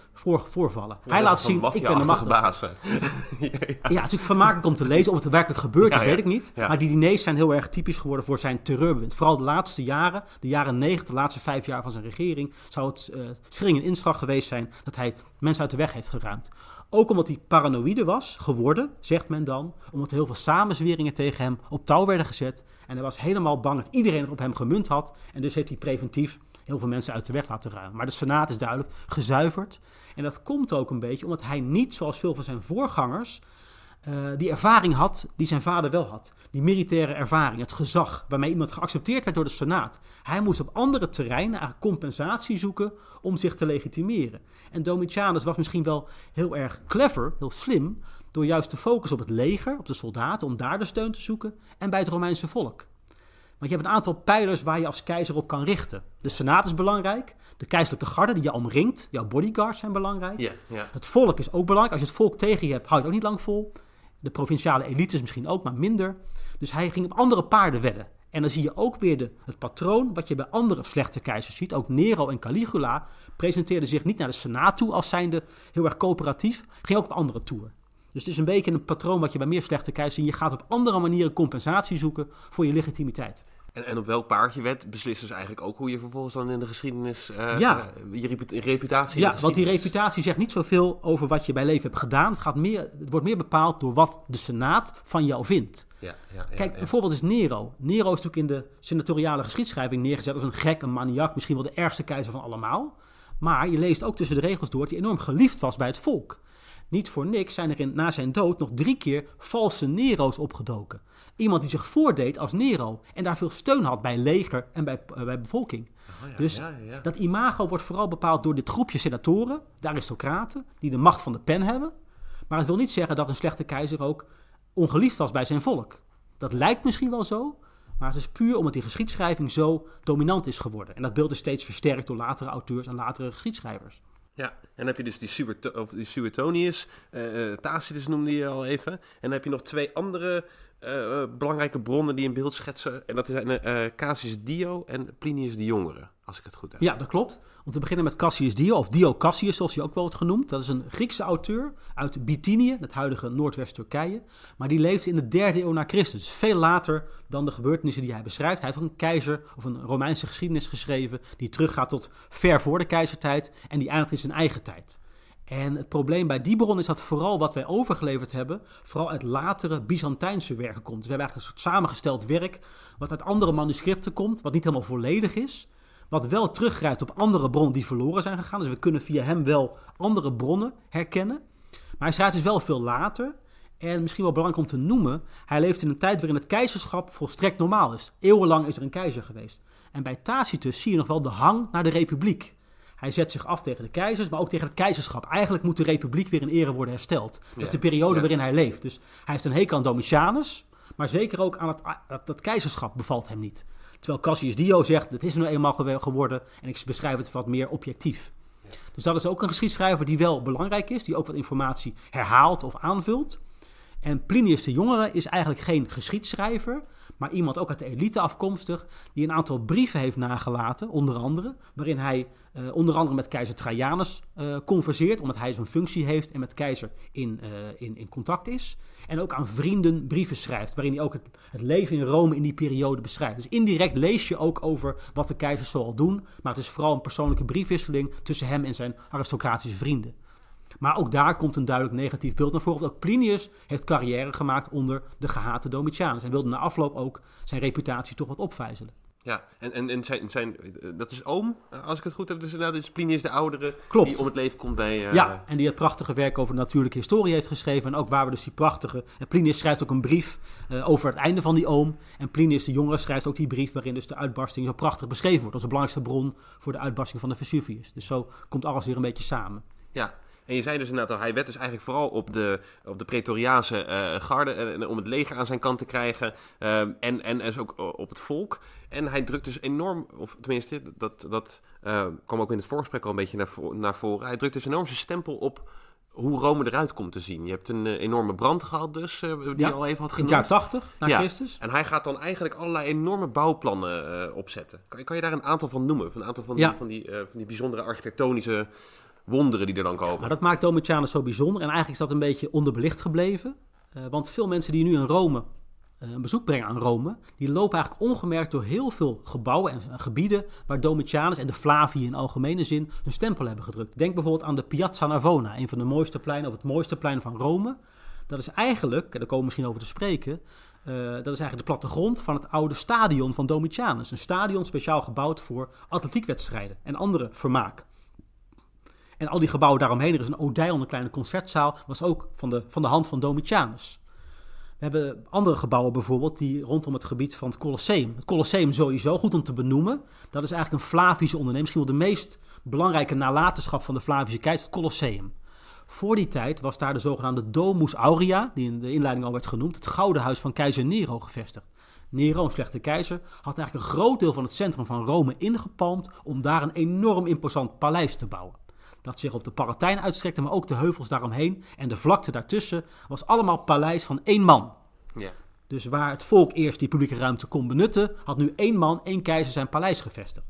voorvallen. Hij laat zien, ik ben de machtigste. ja, ja. ja, natuurlijk vermakelijk om te lezen. Of het werkelijk gebeurd is, weet ik niet. Maar die diners zijn heel erg typisch geworden voor zijn terreurbewind. Vooral de laatste jaren, de jaren negentig, de laatste vijf jaar van zijn regering, zou het uh, schering en inslag geweest zijn dat hij mensen uit de weg heeft geruimd. Ook omdat hij paranoïde was geworden, zegt men dan. Omdat er heel veel samenzweringen tegen hem op touw werden gezet. En hij was helemaal bang dat iedereen het op hem gemunt had. En dus heeft hij preventief heel veel mensen uit de weg laten ruimen. Maar de Senaat is duidelijk gezuiverd. En dat komt ook een beetje omdat hij niet, zoals veel van zijn voorgangers, uh, die ervaring had die zijn vader wel had. Die militaire ervaring, het gezag, waarmee iemand geaccepteerd werd door de Senaat. Hij moest op andere terreinen compensatie zoeken om zich te legitimeren. En Domitianus was misschien wel heel erg clever, heel slim, door juist te focussen op het leger, op de soldaten, om daar de steun te zoeken, en bij het Romeinse volk. Want je hebt een aantal pijlers waar je als keizer op kan richten. De Senaat is belangrijk. De keizerlijke garde die je omringt. Jouw bodyguards zijn belangrijk. Ja, ja. Het volk is ook belangrijk. Als je het volk tegen je hebt, hou je het ook niet lang vol. De provinciale elites misschien ook, maar minder. Dus hij ging op andere paarden wedden. En dan zie je ook weer de, het patroon wat je bij andere slechte keizers ziet. Ook Nero en Caligula presenteerden zich niet naar de Senaat toe als zijnde heel erg coöperatief. Ging ook op andere toer. Dus het is een beetje een patroon wat je bij meer slechte keizers ziet. Je gaat op andere manieren compensatie zoeken voor je legitimiteit. En, en op welk paardje wet beslissen dus eigenlijk ook hoe je vervolgens dan in de geschiedenis uh, ja. Uh, je reputatie. Ja, want die reputatie zegt niet zoveel over wat je bij leven hebt gedaan. Het, gaat meer, het wordt meer bepaald door wat de Senaat van jou vindt. Ja, ja, ja, Kijk, bijvoorbeeld is Nero. Nero is natuurlijk in de senatoriale geschiedschrijving neergezet als een gek, een maniak, misschien wel de ergste keizer van allemaal. Maar je leest ook tussen de regels door dat hij enorm geliefd was bij het volk. Niet voor niks zijn er in, na zijn dood nog drie keer valse Nero's opgedoken. Iemand die zich voordeed als Nero en daar veel steun had bij leger en bij, uh, bij bevolking. Oh ja, dus ja, ja. dat imago wordt vooral bepaald door dit groepje senatoren, de aristocraten, die de macht van de pen hebben. Maar het wil niet zeggen dat een slechte keizer ook ongeliefd was bij zijn volk. Dat lijkt misschien wel zo, maar het is puur omdat die geschiedschrijving zo dominant is geworden. En dat beeld is steeds versterkt door latere auteurs en latere geschiedschrijvers. Ja, en dan heb je dus die, Sueto of die Suetonius, uh, Tacitus noemde je al even. En dan heb je nog twee andere uh, belangrijke bronnen die in beeld schetsen. En dat zijn uh, Cassius Dio en Plinius de Jongere, als ik het goed heb. Ja, dat klopt. Om te beginnen met Cassius Dio, of Dio Cassius, zoals hij ook wel wordt genoemd. Dat is een Griekse auteur uit Bithynië, het huidige Noordwest-Turkije. Maar die leefde in de derde eeuw na Christus, veel later dan de gebeurtenissen die hij beschrijft. Hij heeft ook een keizer of een Romeinse geschiedenis geschreven die teruggaat tot ver voor de keizertijd en die eindigt in zijn eigen tijd. En het probleem bij die bron is dat vooral wat wij overgeleverd hebben, vooral uit latere Byzantijnse werken komt. Dus we hebben eigenlijk een soort samengesteld werk, wat uit andere manuscripten komt, wat niet helemaal volledig is. Wat wel teruggrijpt op andere bronnen die verloren zijn gegaan. Dus we kunnen via hem wel andere bronnen herkennen. Maar hij schrijft dus wel veel later. En misschien wel belangrijk om te noemen, hij leeft in een tijd waarin het keizerschap volstrekt normaal is. Eeuwenlang is er een keizer geweest. En bij Tacitus zie je nog wel de hang naar de republiek. Hij zet zich af tegen de keizers, maar ook tegen het keizerschap. Eigenlijk moet de republiek weer in ere worden hersteld. Dat is de periode waarin hij leeft. Dus hij heeft een hekel aan Domitianus, maar zeker ook aan het, dat, dat keizerschap bevalt hem niet. Terwijl Cassius Dio zegt, dat is nu eenmaal geworden en ik beschrijf het wat meer objectief. Dus dat is ook een geschiedschrijver die wel belangrijk is, die ook wat informatie herhaalt of aanvult. En Plinius de Jongere is eigenlijk geen geschiedschrijver, maar iemand ook uit de elite afkomstig, die een aantal brieven heeft nagelaten, onder andere, waarin hij eh, onder andere met keizer Trajanus eh, converseert, omdat hij zo'n functie heeft en met keizer in, eh, in, in contact is. En ook aan vrienden brieven schrijft, waarin hij ook het, het leven in Rome in die periode beschrijft. Dus indirect lees je ook over wat de keizers zoal doen, maar het is vooral een persoonlijke briefwisseling tussen hem en zijn aristocratische vrienden. Maar ook daar komt een duidelijk negatief beeld naar voren. Ook Plinius heeft carrière gemaakt onder de gehate Domitianus. En wilde na afloop ook zijn reputatie toch wat opvijzelen. Ja, en, en, en zijn, zijn, eh, dat is oom, als ik het goed heb. Dus inderdaad, is Plinius de oudere Klopt. die om het leven komt bij... eh, Ja, en die het prachtige werk over de natuurlijke historie heeft geschreven. En ook waar we dus die prachtige... En Plinius schrijft ook een brief eh, over het einde van die oom. En Plinius de jongere schrijft ook die brief waarin dus de uitbarsting zo prachtig beschreven wordt. Dat is de belangrijkste bron voor de uitbarsting van de Vesuvius. Dus zo komt alles weer een beetje samen. Ja, en je zei dus inderdaad al, hij werd dus eigenlijk vooral op de, op de Pretoriaanse eh, garde en, om het leger aan zijn kant te krijgen. ehm, en, en dus ook op het volk. En hij drukt dus enorm, of tenminste, dat, dat eh, kwam ook in het voorgesprek al een beetje naar, naar voren. Hij drukt dus enorm zijn stempel op hoe Rome eruit komt te zien. Je hebt een eh, enorme brand gehad dus, eh, die Ja, al even had In genoemd. het jaar 80 na Ja. Christus. En hij gaat dan eigenlijk allerlei enorme bouwplannen eh, opzetten. Kan, je- kan je daar een aantal van noemen? Van een aantal van die, van die, eh, van die bijzondere architectonische wonderen die er dan komen? Maar dat maakt Domitianus zo bijzonder. En eigenlijk is dat een beetje onderbelicht gebleven. Eh, want veel mensen die nu in Rome eh, een bezoek brengen aan Rome, die lopen eigenlijk ongemerkt door heel veel gebouwen en en gebieden waar Domitianus en de Flavië in algemene zin hun stempel hebben gedrukt. Denk bijvoorbeeld aan de Piazza Navona, een van de mooiste pleinen, of het mooiste plein van Rome. Dat is eigenlijk, en daar komen we misschien over te spreken, eh, dat is eigenlijk de plattegrond van het oude stadion van Domitianus. Een stadion speciaal gebouwd voor atletiekwedstrijden en andere vermaak. En al die gebouwen daaromheen, er is een Odeon, een kleine concertzaal, was ook van de, van de hand van Domitianus. We hebben andere gebouwen bijvoorbeeld die rondom het gebied van het Colosseum. Het Colosseum sowieso, goed om te benoemen. Dat is eigenlijk een Flavische onderneming. Misschien wel de meest belangrijke nalatenschap van de Flavische keizer, het Colosseum. Voor die tijd was daar de zogenaamde Domus Aurea, die in de inleiding al werd genoemd, het gouden huis van keizer Nero gevestigd. Nero, een slechte keizer, had eigenlijk een groot deel van het centrum van Rome ingepalmd om daar een enorm imposant paleis te bouwen. Dat zich op de Palatijn uitstrekte, maar ook de heuvels daaromheen en de vlakte daartussen was allemaal paleis van één man. Ja. Dus waar het volk eerst die publieke ruimte kon benutten, had nu één man, één keizer zijn paleis gevestigd.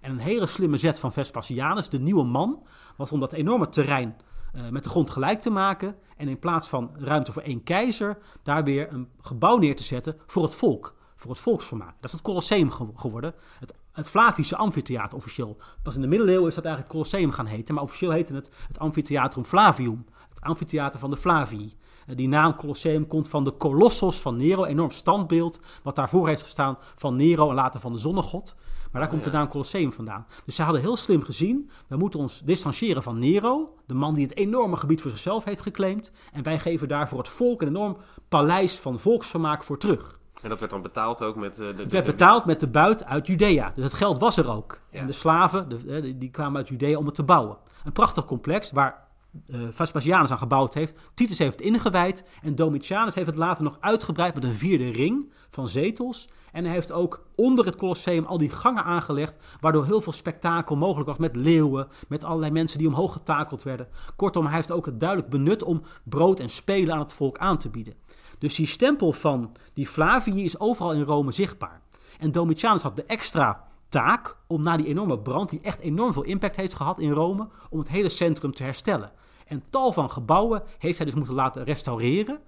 En een hele slimme zet van Vespasianus, de nieuwe man, was om dat enorme terrein eh, met de grond gelijk te maken. En in plaats van ruimte voor één keizer, daar weer een gebouw neer te zetten voor het volk. Voor het volksvermaak. Dat is het Colosseum ge- geworden. Het, het Flavische amfitheater officieel. Pas in de middeleeuwen is dat eigenlijk Colosseum gaan heten. Maar officieel heette het het Amphitheatrum Flavium. Het amfitheater van de Flavii. Eh, Die naam Colosseum komt van de Colossus van Nero, een enorm standbeeld wat daarvoor heeft gestaan van Nero en later van de zonnegod. Maar daar komt de naam Colosseum vandaan. Dus zij hadden heel slim gezien, we moeten ons distancieren van Nero, de man die het enorme gebied voor zichzelf heeft geclaimd. En wij geven daar voor het volk een enorm paleis van volksvermaak voor terug. En dat werd dan betaald ook met... eh, de, Het werd betaald met de buit uit Judea. Dus het geld was er ook. Ja. En de slaven, de, eh, die- kwamen uit Judea om het te bouwen. Een prachtig complex waar eh Vespasianus aan gebouwd heeft. Titus heeft het ingewijd. En Domitianus heeft het later nog uitgebreid met een vierde ring van zetels. En hij heeft ook onder het Colosseum al die gangen aangelegd. Waardoor heel veel spektakel mogelijk was met leeuwen. Met allerlei mensen die omhoog getakeld werden. Kortom, hij heeft ook het duidelijk benut om brood en spelen aan het volk aan te bieden. Dus die stempel van die Flavii is overal in Rome zichtbaar. En Domitianus had de extra taak om na die enorme brand, die echt enorm veel impact heeft gehad in Rome, om het hele centrum te herstellen. En tal van gebouwen heeft hij dus moeten laten restaureren.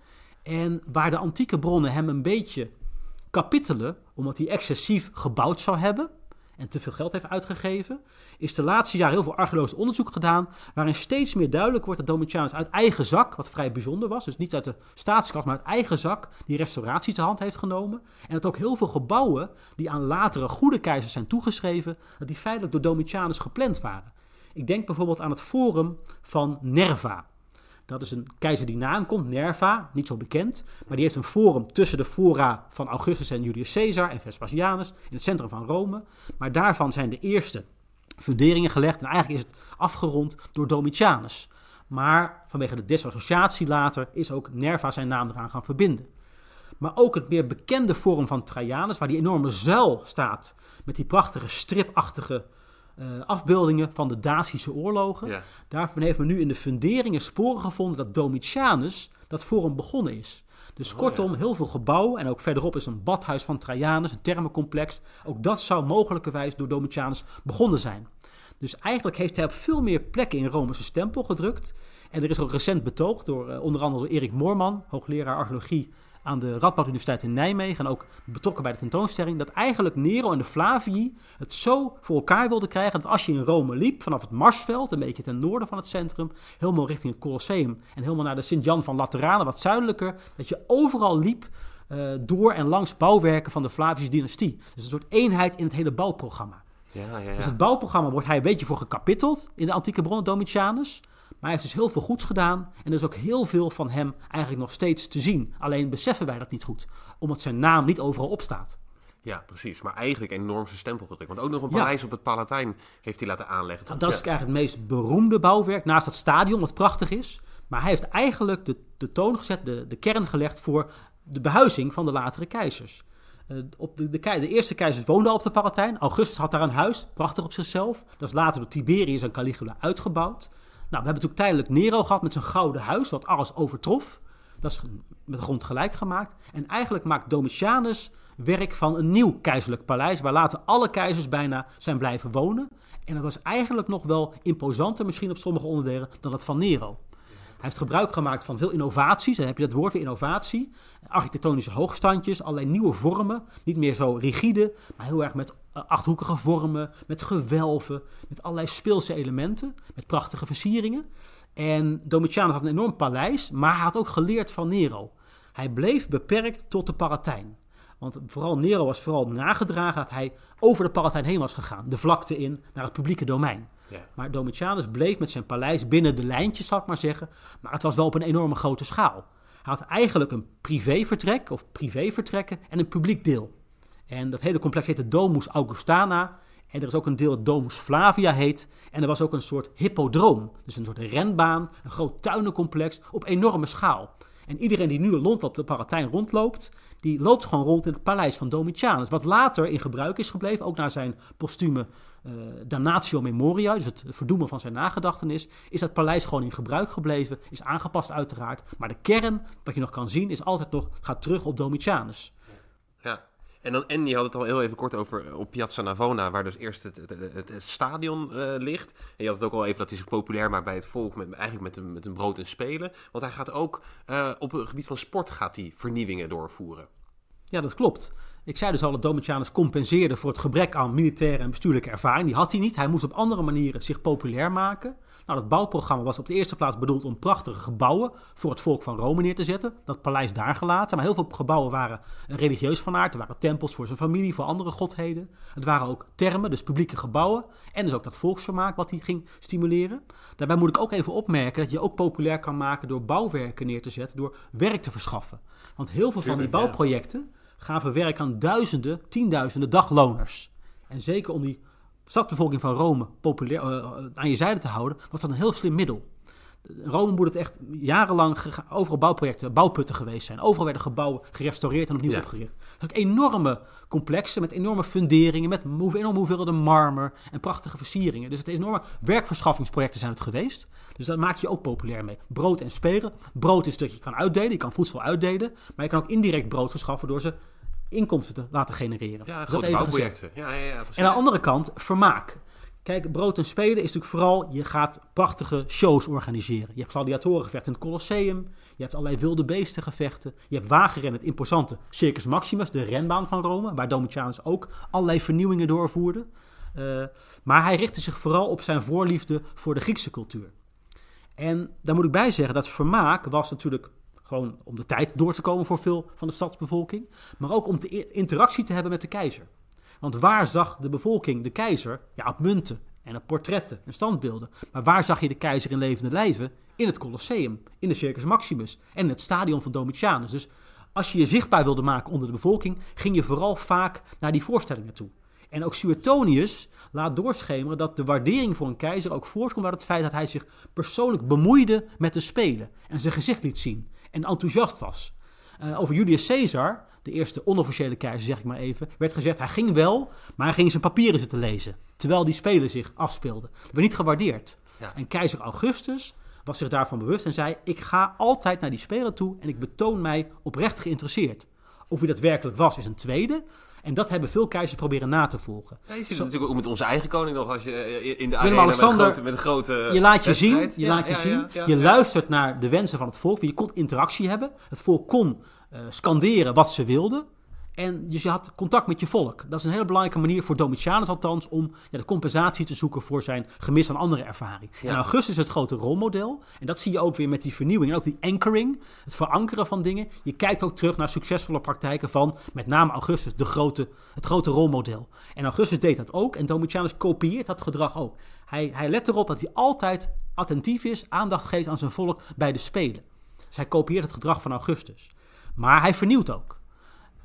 En waar de antieke bronnen hem een beetje kapitelen, omdat hij excessief gebouwd zou hebben. en te veel geld heeft uitgegeven, is de laatste jaren heel veel archeologisch onderzoek gedaan, waarin steeds meer duidelijk wordt dat Domitianus uit eigen zak, wat vrij bijzonder was, dus niet uit de staatskas, maar uit eigen zak, die restauratie te hand heeft genomen. En dat ook heel veel gebouwen die aan latere goede keizers zijn toegeschreven, dat die feitelijk door Domitianus gepland waren. Ik denk bijvoorbeeld aan het forum van Nerva. Dat is een keizer die na hem komt, Nerva, niet zo bekend. Maar die heeft een forum tussen de fora van Augustus en Julius Caesar en Vespasianus in het centrum van Rome. Maar daarvan zijn de eerste funderingen gelegd en eigenlijk is het afgerond door Domitianus. Maar vanwege de disassociatie later is ook Nerva zijn naam eraan gaan verbinden. Maar ook het meer bekende forum van Trajanus, waar die enorme zuil staat met die prachtige stripachtige uh, afbeeldingen van de Dacische oorlogen. Ja. Daarvan heeft men nu in de funderingen sporen gevonden dat Domitianus dat forum begonnen is. Dus Oh, kortom, ja. heel veel gebouwen. En ook verderop is een badhuis van Trajanus, een thermencomplex. Ook dat zou mogelijkerwijs door Domitianus begonnen zijn. Dus eigenlijk heeft hij op veel meer plekken in Rome zijn stempel gedrukt. En er is ook recent betoogd door eh, onder andere door Erik Moorman, hoogleraar archeologie aan de Radboud Universiteit in Nijmegen en ook betrokken bij de tentoonstelling, dat eigenlijk Nero en de Flavii het zo voor elkaar wilden krijgen dat als je in Rome liep, vanaf het Marsveld, een beetje ten noorden van het centrum, helemaal richting het Colosseum en helemaal naar de Sint-Jan van Lateranen, wat zuidelijker, dat je overal liep eh, door en langs bouwwerken van de Flavische dynastie. Dus een soort eenheid in het hele bouwprogramma. Ja, ja, ja. Dus het bouwprogramma wordt hij een beetje voor gekapitteld in de antieke bronnen Domitianus. Maar hij heeft dus heel veel goeds gedaan. En er is ook heel veel van hem eigenlijk nog steeds te zien. Alleen beseffen wij dat niet goed. Omdat zijn naam niet overal opstaat. Ja, precies. Maar eigenlijk enorm zijn stempel gedrukt. Want ook nog een Ja. paleis op het Palatijn heeft hij laten aanleggen. Nou, dat is Ja. eigenlijk het meest beroemde bouwwerk. Naast dat stadion, wat prachtig is. Maar hij heeft eigenlijk de, de toon gezet, de, de kern gelegd voor de behuizing van de latere keizers. Eh, op de, de, de eerste keizers woonden al op de Palatijn. Augustus had daar een huis, prachtig op zichzelf. Dat is later door Tiberius en Caligula uitgebouwd. Nou, we hebben natuurlijk tijdelijk Nero gehad met zijn gouden huis, wat alles overtrof. Dat is met de grond gelijk gemaakt. En eigenlijk maakt Domitianus werk van een nieuw keizerlijk paleis, waar later alle keizers bijna zijn blijven wonen. En dat was eigenlijk nog wel imposanter, misschien op sommige onderdelen, dan dat van Nero. Hij heeft gebruik gemaakt van veel innovaties. Dan heb je dat woord weer innovatie. Architectonische hoogstandjes, allerlei nieuwe vormen. Niet meer zo rigide, maar heel erg met eh, achthoekige vormen, met gewelven, met allerlei speelse elementen, met prachtige versieringen. En Domitianus had een enorm paleis, maar hij had ook geleerd van Nero. Hij bleef beperkt tot de Palatijn. Want vooral Nero was vooral nagedragen dat hij over de Palatijn heen was gegaan. De vlakte in, naar het publieke domein. Ja. Maar Domitianus bleef met zijn paleis binnen de lijntjes, zal ik maar zeggen. Maar het was wel op een enorme grote schaal. Hij had eigenlijk een privévertrek of privévertrekken en een publiek deel. En dat hele complex heette Domus Augustana. En er is ook een deel dat Domus Flavia heet. En er was ook een soort hippodroom. Dus een soort renbaan, een groot tuinencomplex op enorme schaal. En iedereen die nu rondloopt, op de Palatijn rondloopt, die loopt gewoon rond in het paleis van Domitianus. Wat later in gebruik is gebleven, ook na zijn postume eh, damnatio memoria, dus het verdoemen van zijn nagedachtenis, is dat paleis gewoon in gebruik gebleven, is aangepast uiteraard. Maar de kern, wat je nog kan zien, is altijd nog, gaat terug op Domitianus. Ja. En, dan, en je had het al heel even kort over eh, op Piazza Navona, waar dus eerst het, het, het, het stadion eh, ligt. En je had het ook al even dat hij zich populair maakt bij het volk, met, eigenlijk met een, met een brood en spelen. Want hij gaat ook op het gebied van sport gaat hij vernieuwingen doorvoeren. Ja, dat klopt. Ik zei dus al dat Domitianus compenseerde voor het gebrek aan militaire en bestuurlijke ervaring. Die had hij niet. Hij moest op andere manieren zich populair maken. Nou, dat bouwprogramma was op de eerste plaats bedoeld om prachtige gebouwen voor het volk van Rome neer te zetten. Dat paleis daar gelaten. Maar heel veel gebouwen waren religieus van aard. Er waren tempels voor zijn familie, voor andere godheden. Het waren ook termen, dus publieke gebouwen. En dus ook dat volksvermaak wat hij ging stimuleren. Daarbij moet ik ook even opmerken dat je ook populair kan maken door bouwwerken neer te zetten, door werk te verschaffen. Want heel veel van die bouwprojecten gaven werk aan duizenden, tienduizenden dagloners. En zeker om die stadsbevolking van Rome populair, eh, aan je zijde te houden, was dat een heel slim middel. Rome moet het echt jarenlang overal bouwprojecten, bouwputten geweest zijn. Overal werden gebouwen gerestaureerd en opnieuw Ja. opgericht. Dat ook enorme complexen met enorme funderingen, met enorme hoeveelheden marmer en prachtige versieringen. Dus het enorme werkverschaffingsprojecten zijn het geweest. Dus daar maak je ook populair mee. Brood en spelen. Brood is dat je kan uitdelen, je kan voedsel uitdelen. Maar je kan ook indirect brood verschaffen door ze inkomsten te laten genereren. Ja, Dus even bouwprojecten. Ja, ja, ja, precies. En aan de andere kant, vermaak. Kijk, brood en spelen is natuurlijk vooral, je gaat prachtige shows organiseren. Je hebt gladiatorengevechten in het Colosseum, je hebt allerlei wilde beestengevechten, je hebt wagenrennen, het imposante Circus Maximus, de renbaan van Rome, waar Domitianus ook allerlei vernieuwingen doorvoerde. Uh, maar hij richtte zich vooral op zijn voorliefde voor de Griekse cultuur. En daar moet ik bij zeggen dat vermaak was natuurlijk gewoon om de tijd door te komen voor veel van de stadsbevolking, maar ook om te interactie te hebben met de keizer. Want waar zag de bevolking de keizer? Ja, op munten en op portretten en standbeelden. Maar waar zag je de keizer in levende lijven? In het Colosseum, in de Circus Maximus en in het stadion van Domitianus. Dus als je je zichtbaar wilde maken onder de bevolking, ging je vooral vaak naar die voorstellingen toe. En ook Suetonius laat doorschemeren dat de waardering voor een keizer ook voortkomt uit het feit dat hij zich persoonlijk bemoeide met de spelen en zijn gezicht liet zien en enthousiast was. Uh, over Julius Caesar de eerste onofficiële keizer, zeg ik maar even, werd gezegd hij ging wel, maar hij ging zijn papieren zitten lezen. Terwijl die spelen zich afspeelden. Dat werd niet gewaardeerd. En keizer Augustus was zich daarvan bewust en zei: Ik ga altijd naar die spelen toe en ik betoon mij oprecht geïnteresseerd. Of wie dat werkelijk was, is een tweede. En dat hebben veel keizers proberen na te volgen. Ja, je ziet het natuurlijk ook met onze eigen koning nog als je eh, in de arena met een, grote, met een grote Je laat je zien, je, laat je, zien, je luistert naar de wensen van het volk. Je kon interactie hebben. Het volk kon uh, scanderen wat ze wilden. En dus je had contact met je volk. Dat is een hele belangrijke manier voor Domitianus althans om ja, de compensatie te zoeken voor zijn gemis aan andere ervaring. En Augustus is het grote rolmodel. En dat zie je ook weer met die vernieuwing en ook die anchoring, het verankeren van dingen. Je kijkt ook terug naar succesvolle praktijken van met name Augustus, de grote, het grote rolmodel. En Augustus deed dat ook en Domitianus kopieert dat gedrag ook. Hij, hij let erop dat hij altijd attentief is, aandacht geeft aan zijn volk bij de spelen. Dus hij kopieert het gedrag van Augustus. Maar hij vernieuwt ook.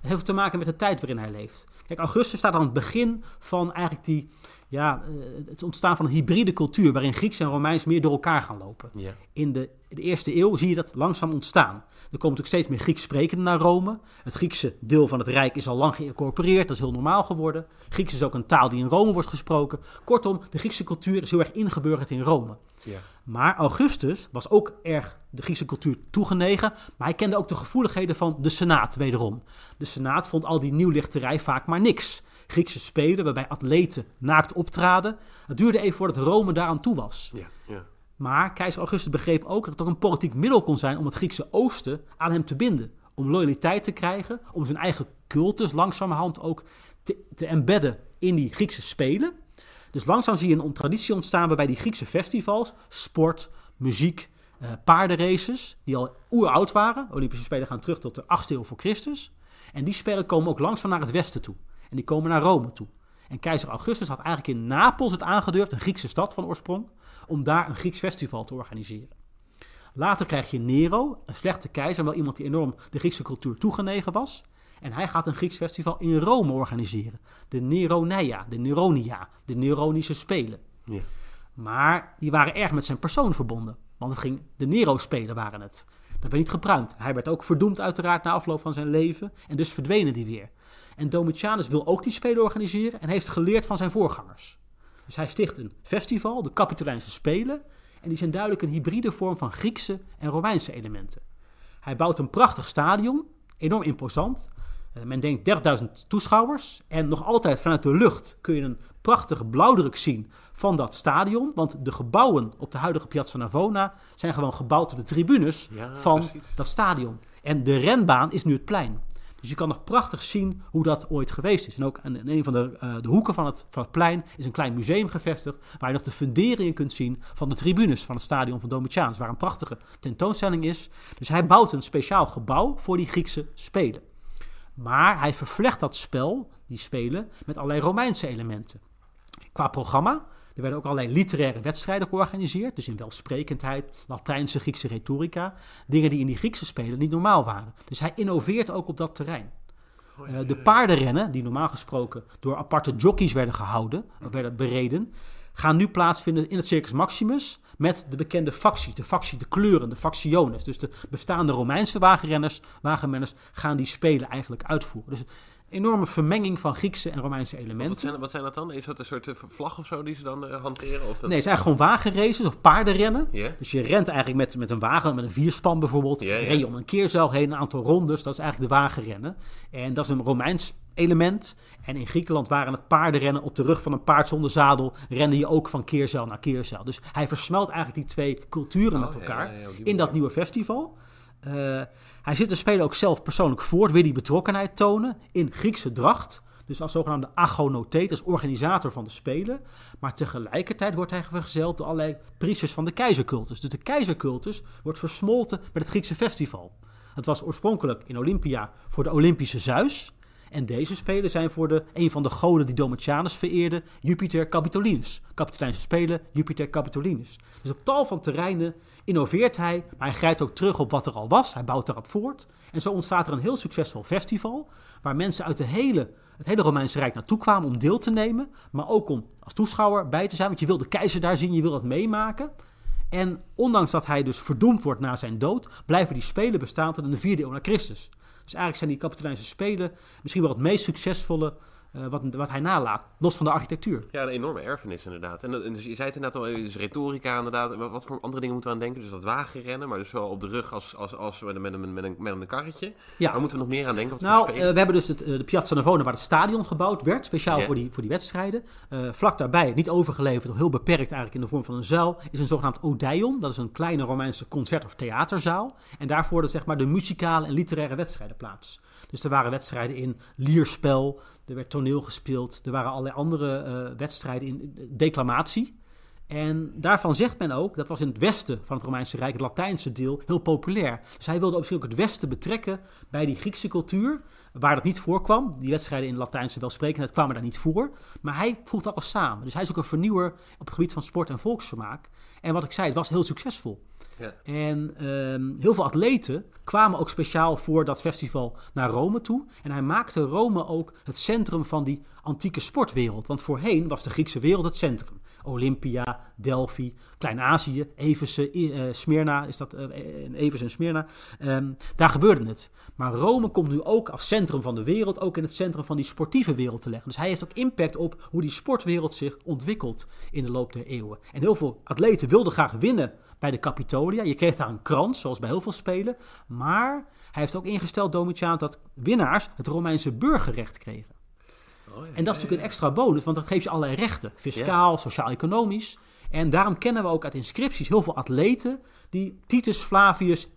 Het heeft te maken met de tijd waarin hij leeft. Kijk, Augustus staat aan het begin van eigenlijk die, ja, eh, het ontstaan van een hybride cultuur waarin Grieks en Romeins meer door elkaar gaan lopen. Ja. In de, de, eerste eeuw zie je dat langzaam ontstaan. Er komt ook steeds meer Grieks sprekenden naar Rome. Het Griekse deel van het Rijk is al lang geïncorporeerd, dat is heel normaal geworden. Grieks is ook een taal die in Rome wordt gesproken. Kortom, de Griekse cultuur is heel erg ingeburgerd in Rome. Ja. Maar Augustus was ook erg de Griekse cultuur toegenegen, maar hij kende ook de gevoeligheden van de Senaat wederom. De Senaat vond al die nieuwlichterij vaak maar niks. Griekse spelen waarbij atleten naakt optraden. Het duurde even voordat Rome daaraan toe was. Ja, ja. Maar keizer Augustus begreep ook dat het ook een politiek middel kon zijn om het Griekse oosten aan hem te binden. Om loyaliteit te krijgen, om zijn eigen cultus langzamerhand ook te, te embedden in die Griekse spelen. Dus langzaam zie je een traditie ontstaan waarbij die Griekse festivals, sport, muziek, uh, paardenraces, die al oeroud waren. Olympische Spelen gaan terug tot de 8e eeuw voor Christus. En die spelen komen ook langzaam naar het westen toe. En die komen naar Rome toe. En keizer Augustus had eigenlijk in Napels het aangedurfd, een Griekse stad van oorsprong, om daar een Grieks festival te organiseren. Later krijg je Nero, een slechte keizer, wel iemand die enorm de Griekse cultuur toegenegen was. En hij gaat een Grieks festival in Rome organiseren. De Neroneia, de Neronia, de Neronische Spelen. Ja. Maar die waren erg met zijn persoon verbonden. Want het ging, de Nero-spelen waren het. Dat werd niet gepruimd. Hij werd ook verdoemd uiteraard na afloop van zijn leven. En dus verdwenen die weer. En Domitianus wil ook die spelen organiseren en heeft geleerd van zijn voorgangers. Dus hij sticht een festival, de Capitolijnse Spelen. En die zijn duidelijk een hybride vorm van Griekse en Romeinse elementen. Hij bouwt een prachtig stadion, enorm imposant. Eh, men denkt 30.000 toeschouwers. En nog altijd vanuit de lucht kun je een prachtige blauwdruk zien van dat stadion. Want de gebouwen op de huidige Piazza Navona zijn gewoon gebouwd op de tribunes van dat stadion. En de renbaan is nu het plein. Dus je kan nog prachtig zien hoe dat ooit geweest is. En ook aan een van de, uh, de hoeken van het, van het plein is een klein museum gevestigd. Waar je nog de funderingen kunt zien van de tribunes van het stadion van Domitianus. Waar een prachtige tentoonstelling is. Dus hij bouwt een speciaal gebouw voor die Griekse spelen. Maar hij vervlecht dat spel, die spelen, met allerlei Romeinse elementen. Qua programma, er werden ook allerlei literaire wedstrijden georganiseerd. Dus in welsprekendheid, Latijnse, Griekse retorica. Dingen die in die Griekse spelen niet normaal waren. Dus hij innoveert ook op dat terrein. Uh, de paardenrennen, die normaal gesproken door aparte jockeys werden gehouden, werden bereden, gaan nu plaatsvinden in het Circus Maximus met de bekende facties, de factie, de kleuren, de factiones. Dus de bestaande Romeinse wagenrenners, wagenrenners gaan die spelen eigenlijk uitvoeren. Dus enorme vermenging van Griekse en Romeinse elementen. Wat zijn, wat zijn dat dan? Is dat een soort eh, vlag of zo die ze dan uh, hanteren? Of nee, het zijn gewoon wagenraces of paardenrennen. Dus je rent eigenlijk met, met een wagen, met een vierspan bijvoorbeeld. Yeah, Ren je om een keerzuil heen, een aantal rondes. Dat is eigenlijk de wagenrennen. En dat is een Romeins element. En in Griekenland waren het paardenrennen op de rug van een paard zonder zadel. Rende je ook van keerzeil naar keerzeil. Dus hij versmelt eigenlijk die twee culturen Oh, met ja, elkaar ja, ja, in dat nieuwe festival. Eh, hij zit de speler ook zelf persoonlijk voor. Wil die betrokkenheid tonen in Griekse dracht. Dus als zogenaamde agonotheet, als organisator van de Spelen. Maar tegelijkertijd wordt hij vergezeld door allerlei priesters van de keizercultus. Dus de keizercultus wordt versmolten met het Griekse festival. Het was oorspronkelijk in Olympia voor de Olympische Zeus. En deze spelen zijn voor de, een van de goden die Domitianus vereerde, Jupiter Capitolinus. Capitolijnse spelen, Jupiter Capitolinus. Dus op tal van terreinen innoveert hij, maar hij grijpt ook terug op wat er al was. Hij bouwt daarop voort. En zo ontstaat er een heel succesvol festival, waar mensen uit de hele, het hele Romeinse Rijk naartoe kwamen om deel te nemen. Maar ook om als toeschouwer bij te zijn, want je wil de keizer daar zien, je wil dat meemaken. En ondanks dat hij dus verdoemd wordt na zijn dood, blijven die spelen bestaan tot in de vierde eeuw na Christus. Dus eigenlijk zijn die Capitolijnse spelen misschien wel het meest succesvolle eh, wat, wat hij nalaat, los van de architectuur. Ja, een enorme erfenis inderdaad. En, dat- en dus je zei het inderdaad al, dus retorica inderdaad. Wat, wat voor andere dingen moeten we aan denken? Dus dat wagenrennen, maar dus wel op de rug als, als, als met, een, met, een, met, een, met een karretje. Ja. Waar moeten we nog meer aan denken? Nou, eh, we hebben dus het, de Piazza Navona waar het stadion gebouwd werd, speciaal voor, die, voor die wedstrijden. Vlak daarbij, niet overgeleverd, of heel beperkt eigenlijk in de vorm van een zuil, is een zogenaamd Odeon. Dat is een kleine Romeinse concert- of theaterzaal. En daar vonden zeg maar de muzikale en literaire wedstrijden plaats. Dus er waren wedstrijden in lierspel, er werd toneel gespeeld, er waren allerlei andere eh, wedstrijden in eh, declamatie. En daarvan zegt men ook, dat was in het westen van het Romeinse Rijk, het Latijnse deel, heel populair. Dus hij wilde ook het westen betrekken bij die Griekse cultuur, waar dat niet voorkwam. Die wedstrijden in Latijnse welsprekendheid kwamen daar niet voor. Maar hij voegt alles samen. Dus hij is ook een vernieuwer op het gebied van sport en volksvermaak. En wat ik zei, het was heel succesvol. Ja. En ehm, heel veel atleten kwamen ook speciaal voor dat festival naar Rome toe. En hij maakte Rome ook het centrum van die antieke sportwereld. Want voorheen was de Griekse wereld het centrum. Olympia, Delphi, Klein-Azië, I- eh, Smyrna, is dat, Efeze en Smyrna. Ehm, daar gebeurde het. Maar Rome komt nu ook als centrum van de wereld, ook in het centrum van die sportieve wereld te leggen. Dus hij heeft ook impact op hoe die sportwereld zich ontwikkelt in de loop der eeuwen. En heel veel atleten wilden graag winnen bij de Capitolia. Je kreeg daar een krans, zoals bij heel veel spelen. Maar hij heeft ook ingesteld, Domitiaan, dat winnaars het Romeinse burgerrecht kregen. Oh, ja, En dat is natuurlijk een extra bonus, want dat geeft je allerlei rechten. Fiscaal, sociaal-economisch. En daarom kennen we ook uit inscripties heel veel atleten die Titus Flavius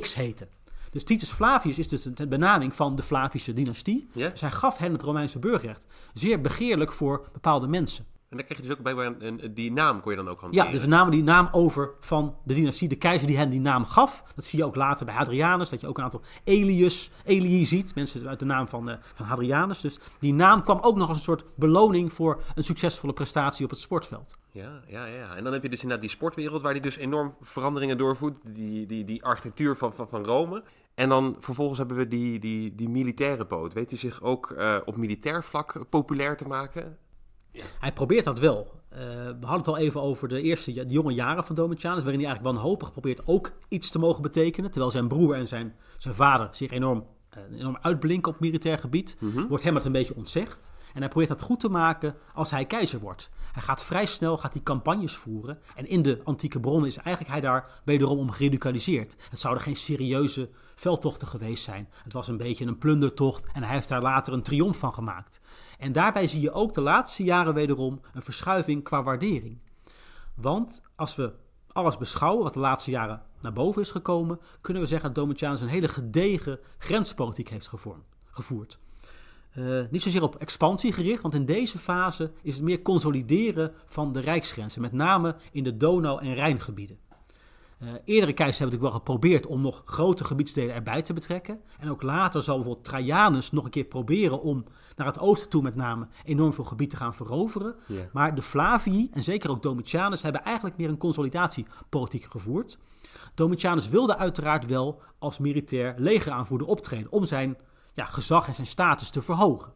X heten. Dus Titus Flavius is dus de benaming van de Flavische dynastie. Ja? Dus hij gaf hen het Romeinse burgerrecht. Zeer begeerlijk voor bepaalde mensen. En dan krijg je dus ook bij een, een- die naam kon je dan ook hanteren. Ja, dus we namen die naam over van de dynastie. De keizer die hen die naam gaf. Dat zie je ook later bij Hadrianus. Dat je ook een aantal Elius, Elii ziet. Mensen uit de naam van, eh, van Hadrianus. Dus die naam kwam ook nog als een soort beloning voor een succesvolle prestatie op het sportveld. Ja, ja, ja. En dan heb je dus inderdaad die sportwereld waar die dus enorm veranderingen doorvoert. Die, die, die architectuur van, van, van Rome. En dan vervolgens hebben we die, die, die militaire poot. Weet hij zich ook eh, op militair vlak populair te maken? Hij probeert dat wel. Eh, we hadden het al even over de eerste de jonge jaren van Domitianus, waarin hij eigenlijk wanhopig probeert ook iets te mogen betekenen. Terwijl zijn broer en zijn, zijn vader zich enorm, eh, enorm uitblinken op militair gebied, wordt hem het een beetje ontzegd. En hij probeert dat goed te maken als hij keizer wordt. Hij gaat vrij snel gaat die campagnes voeren. En in de antieke bronnen is eigenlijk hij daar wederom om geradicaliseerd. Het zouden geen serieuze veldtochten geweest zijn. Het was een beetje een plundertocht en hij heeft daar later een triomf van gemaakt. En daarbij zie je ook de laatste jaren wederom een verschuiving qua waardering. Want als we alles beschouwen wat de laatste jaren naar boven is gekomen, kunnen we zeggen dat Domitianus een hele gedegen grenspolitiek heeft gevormd, gevoerd. Eh, niet zozeer op expansie gericht, want in deze fase is het meer consolideren van de rijksgrenzen, met name in de Donau- en Rijngebieden. Eh, eerdere keizers hebben natuurlijk wel geprobeerd om nog grote gebiedsdelen erbij te betrekken. En ook later zal bijvoorbeeld Trajanus nog een keer proberen om naar het oosten toe met name enorm veel gebied te gaan veroveren. Maar de Flavii en zeker ook Domitianus hebben eigenlijk meer een consolidatiepolitiek gevoerd. Domitianus wilde uiteraard wel als militair legeraanvoerder optreden om zijn ja, gezag en zijn status te verhogen.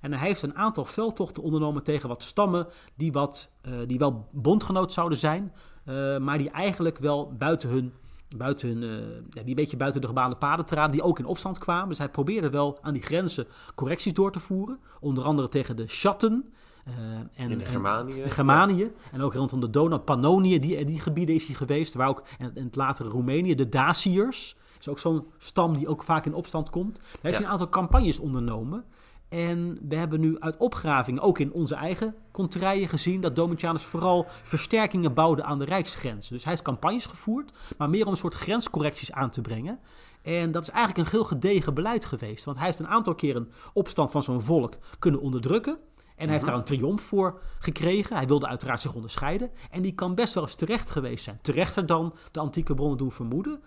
En hij heeft een aantal veldtochten ondernomen tegen wat stammen die, wat, eh, die wel bondgenoot zouden zijn, eh, maar die eigenlijk wel buiten hun, buiten hun eh, ja, die een beetje buiten de gebaande paden traden, die ook in opstand kwamen. Dus hij probeerde wel aan die grenzen correcties door te voeren, onder andere tegen de Chatten. eh, en, In de en- Germanië. de Germanië en ook rondom de Donau, Pannonië, die, die gebieden is hij geweest. Waar ook in, in het latere Roemenië, de Daciërs, is ook zo'n stam die ook vaak in opstand komt. Daar heeft hij een aantal campagnes ondernomen. En we hebben nu uit opgravingen, ook in onze eigen contraien, gezien dat Domitianus vooral versterkingen bouwde aan de rijksgrenzen. Dus hij heeft campagnes gevoerd, maar meer om een soort grenscorrecties aan te brengen. En dat is eigenlijk een heel gedegen beleid geweest. Want hij heeft een aantal keren opstand van zo'n volk kunnen onderdrukken. En hij heeft daar een triomf voor gekregen. Hij wilde uiteraard zich onderscheiden. En die kan best wel eens terecht geweest zijn. Terechter dan de antieke bronnen doen vermoeden.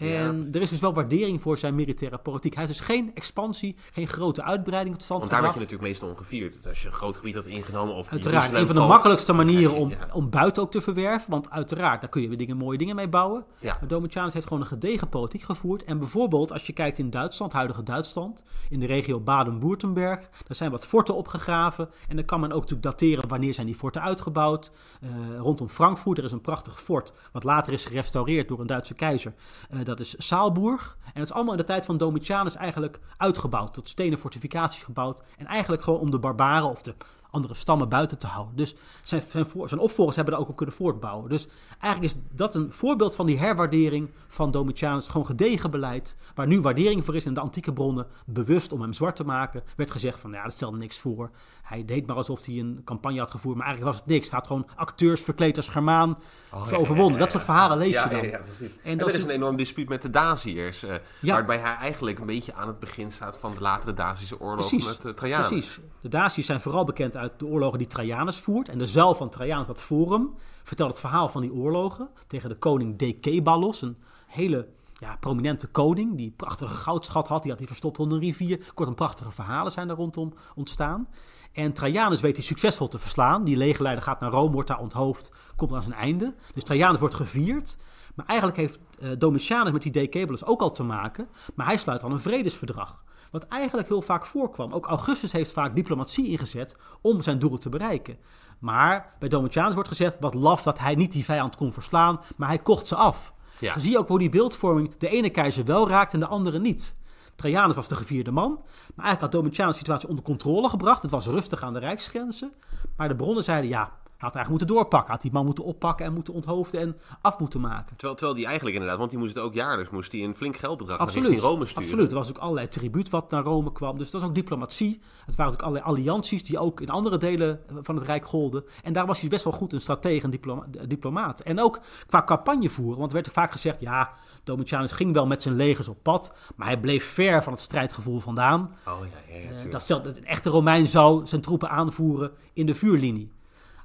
En er is dus wel waardering voor zijn militaire politiek. Hij heeft dus geen expansie, geen grote uitbreiding tot stand Want daar werd gebracht. je natuurlijk meestal ongevierd. Als je een groot gebied had ingenomen of Uiteraard, een van de makkelijkste manieren om, Ja. om buiten ook te verwerven. Want uiteraard, daar kun je weer dingen, mooie dingen mee bouwen. Ja. Maar Domitianus heeft gewoon een gedegen politiek gevoerd. En bijvoorbeeld, als je kijkt in Duitsland, huidige Duitsland, in de regio Baden-Württemberg, daar zijn wat forten opgegraven. En dan kan men ook natuurlijk dateren wanneer zijn die forten uitgebouwd. Eh, rondom Frankfurt, er is een prachtig fort, wat later is gerestaureerd door een Duitse keizer. Eh, dat is Saalburg. En dat is allemaal in de tijd van Domitianus eigenlijk uitgebouwd, tot stenen fortificaties gebouwd. En eigenlijk gewoon om de barbaren of de andere stammen buiten te houden. Dus zijn, zijn, voor- zijn opvolgers hebben daar ook op kunnen voortbouwen. Dus eigenlijk is dat een voorbeeld van die herwaardering van Domitianus. Gewoon gedegen beleid, waar nu waardering voor is in de antieke bronnen. Bewust om hem zwart te maken, werd gezegd van ja, dat stelde niks voor. Hij deed maar alsof hij een campagne had gevoerd, maar eigenlijk was het niks. Hij had gewoon acteurs verkleed als Germaan Oh, ja, overwonnen. ja, ja, Dat soort verhalen lees je dan. Ja, ja, precies. En, dat er is een enorm dispuut met de Daciërs. eh, Ja. Waarbij hij eigenlijk een beetje aan het begin staat van de latere Dacische oorlog Precies, met uh, Trajanus. precies. De Daciërs zijn vooral bekend uit de oorlogen die Trajanus voert. En de zuil van Trajanus, dat forum, vertelt het verhaal van die oorlogen tegen de koning Decebalus. Een hele ja, prominente koning die een prachtige goudschat had. Die had hij verstopt onder een rivier. Kortom, prachtige verhalen zijn daar rondom ontstaan. En Trajanus weet hij succesvol te verslaan. Die legerleider gaat naar Rome, wordt daar onthoofd, komt aan zijn einde. Dus Trajanus wordt gevierd. Maar eigenlijk heeft eh, Domitianus met die Decebalus ook al te maken. Maar hij sluit dan een vredesverdrag. Wat eigenlijk heel vaak voorkwam. Ook Augustus heeft vaak diplomatie ingezet om zijn doelen te bereiken. Maar bij Domitianus wordt gezegd, wat laf dat hij niet die vijand kon verslaan, maar hij kocht ze af. Ja. Dan zie je ook hoe die beeldvorming de ene keizer wel raakt en de andere niet. Trajanus was de gevierde man, maar eigenlijk had Domitianus de situatie onder controle gebracht. Het was rustig aan de rijksgrenzen. Maar de bronnen zeiden, ja, had eigenlijk moeten doorpakken. Had die man moeten oppakken en moeten onthoofden en af moeten maken. Terwijl, terwijl die eigenlijk inderdaad, want die moest het ook jaarlijks, moest hij een flink geldbedrag naar Absoluut. richting Rome sturen. Absoluut. Er was ook allerlei tribuut wat naar Rome kwam. Dus dat was ook diplomatie. Het waren ook allerlei allianties die ook in andere delen van het Rijk golden. En daar was hij best wel goed een stratege en diploma- diplomaat. En ook qua campagne voeren. Want er werd er vaak gezegd, ja, Domitianus ging wel met zijn legers op pad. Maar hij bleef ver van het strijdgevoel vandaan. Oh ja, ja, ja. Eh, dat stelt dat een echte Romein zou zijn troepen aanvoeren in de vuurlinie.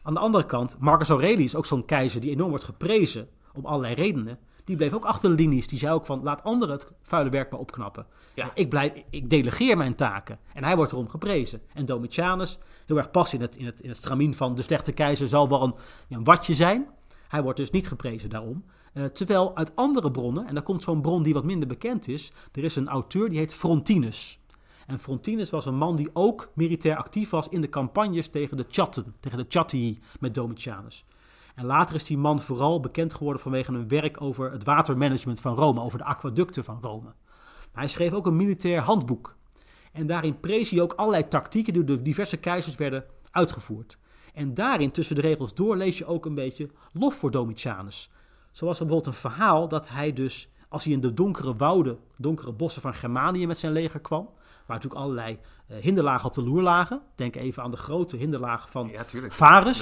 Aan de andere kant, Marcus Aurelius, ook zo'n keizer die enorm wordt geprezen om allerlei redenen. Die bleef ook achter de linies. Die zei ook van, laat anderen het vuile werk maar opknappen. Ja. Ik, blijf, ik delegeer mijn taken. En hij wordt erom geprezen. En Domitianus, heel erg pas in het, in het, in het stramien van de slechte keizer, zal wel een watje zijn. Hij wordt dus niet geprezen daarom. Eh, terwijl uit andere bronnen, en daar komt zo'n bron die wat minder bekend is. Er is een auteur die heet Frontinus. En Frontinus was een man die ook militair actief was in de campagnes tegen de Chatten, tegen de Chatti met Domitianus. En later is die man vooral bekend geworden vanwege een werk over het watermanagement van Rome, over de aquaducten van Rome. Hij schreef ook een militair handboek. En daarin prees hij ook allerlei tactieken die door de diverse keizers werden uitgevoerd. En daarin, tussen de regels door, lees je ook een beetje lof voor Domitianus. Zo was er bijvoorbeeld een verhaal dat hij dus, als hij in de donkere wouden, donkere bossen van Germanië met zijn leger kwam, waar natuurlijk allerlei eh, hinderlagen op de loer lagen. Denk even aan de grote hinderlagen van Ja. Varus.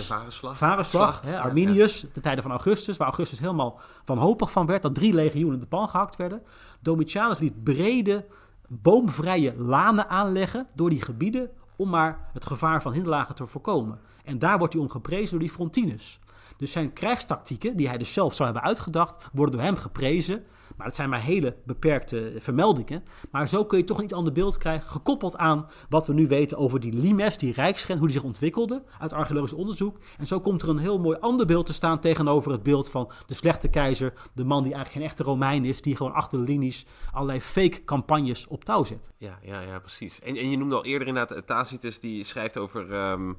Varusslag. Hè, Ja, Arminius, de tijden van Augustus, waar Augustus helemaal wanhopig van werd, dat drie legioenen in de pan gehakt werden. Domitianus liet brede, boomvrije lanen aanleggen door die gebieden om maar het gevaar van hinderlagen te voorkomen. En daar wordt hij om geprezen door die Frontinus. Dus zijn krijgstactieken, die hij dus zelf zou hebben uitgedacht, worden door hem geprezen. Maar het zijn maar hele beperkte vermeldingen. Maar zo kun je toch een iets ander beeld krijgen, gekoppeld aan wat we nu weten over die limes, die rijksgrens, hoe die zich ontwikkelde uit archeologisch onderzoek. En zo komt er een heel mooi ander beeld te staan tegenover het beeld van de slechte keizer, de man die eigenlijk geen echte Romein is, die gewoon achter de linies allerlei fake campagnes op touw zet. Ja, ja, ja, precies. En, en je noemde al eerder inderdaad Tacitus, die schrijft over... ehm,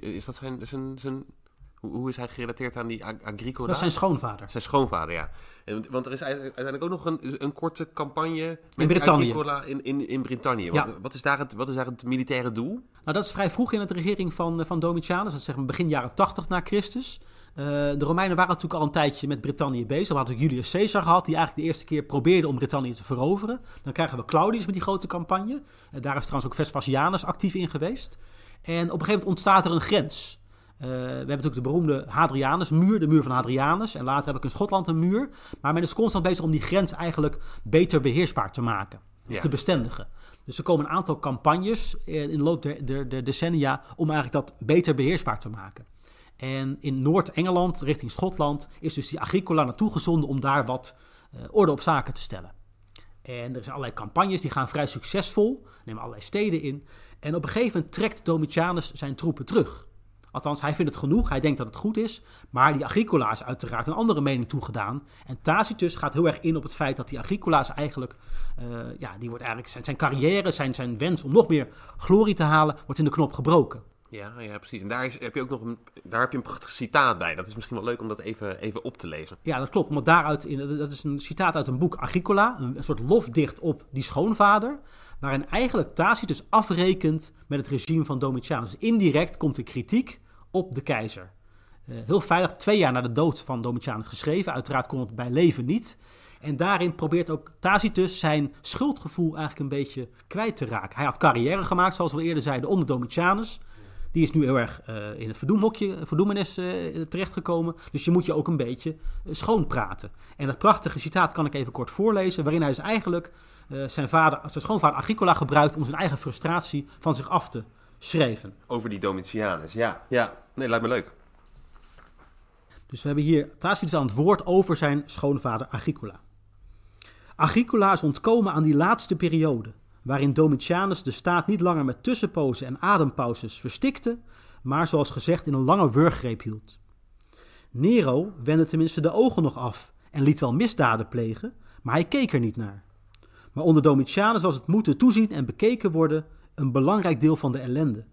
is dat zijn... zijn, zijn hoe, hoe is hij gerelateerd aan die Ag- Agricola? Dat is zijn schoonvader. Zijn schoonvader, ja. En, want er is uite- uiteindelijk ook nog een, een korte campagne met Brittannië. Agricola in, in, in Brittannië. Ja. Wat, wat, is daar het, wat is daar het militaire doel? Nou, dat is vrij vroeg in de regering van, van Domitianus. Dat is zeg maar begin jaren 80 na Christus. Uh, de Romeinen waren natuurlijk al een tijdje met Brittannië bezig. We hadden Julius Caesar gehad, die eigenlijk de eerste keer probeerde om Brittannië te veroveren. Dan krijgen we Claudius met die grote campagne. Uh, daar is trouwens ook Vespasianus actief in geweest. En op een gegeven moment ontstaat er een grens. Uh, we hebben natuurlijk de beroemde Hadrianusmuur, de muur van Hadrianus. En later heb ik in Schotland een muur. Maar men is constant bezig om die grens eigenlijk beter beheersbaar te maken. Ja. Te bestendigen. Dus er komen een aantal campagnes in de loop der, der, der decennia om eigenlijk dat beter beheersbaar te maken. En in Noord-Engeland, richting Schotland, is dus die Agricola naartoe gezonden om daar wat uh, orde op zaken te stellen. En er zijn allerlei campagnes, die gaan vrij succesvol, nemen allerlei steden in. En op een gegeven moment trekt Domitianus zijn troepen terug. Althans, hij vindt het genoeg, hij denkt dat het goed is. Maar die Agricola is uiteraard een andere mening toegedaan. En Tacitus gaat heel erg in op het feit dat die Agricola's eigenlijk... Uh, ja, die wordt eigenlijk zijn, zijn carrière, zijn, zijn wens om nog meer glorie te halen... wordt in de knop gebroken. Ja, ja, precies. En daar is, heb je ook nog een, daar heb je een prachtig citaat bij. Dat is misschien wel leuk om dat even, even op te lezen. Ja, dat klopt. Want daaruit, in, dat is een citaat uit een boek Agricola, een, een soort lofdicht op die schoonvader, waarin eigenlijk Tacitus afrekent met het regime van Domitianus. Dus indirect komt de kritiek op de keizer. Uh, heel veilig, twee jaar na de dood van Domitianus geschreven. Uiteraard kon het bij leven niet. En daarin probeert ook Tacitus zijn schuldgevoel eigenlijk een beetje kwijt te raken. Hij had carrière gemaakt, zoals we eerder zeiden, onder Domitianus. Die is nu heel erg uh, in het verdoemhokje, verdoemenis uh, terechtgekomen. Dus je moet je ook een beetje schoon praten. En dat prachtige citaat kan ik even kort voorlezen. Waarin hij dus eigenlijk zijn, vader, zijn schoonvader Agricola gebruikt om zijn eigen frustratie van zich af te schrijven. Over die Domitianus, ja. ja. Nee, lijkt me leuk. Dus we hebben hier Tacitus aan het woord over zijn schoonvader Agricola. Agricola is ontkomen aan die laatste periode waarin Domitianus de staat niet langer met tussenpozen en adempauzes verstikte, maar zoals gezegd in een lange wurggreep hield. Nero wendde tenminste de ogen nog af en liet wel misdaden plegen, maar hij keek er niet naar. Maar onder Domitianus was het moeten toezien en bekeken worden een belangrijk deel van de ellende.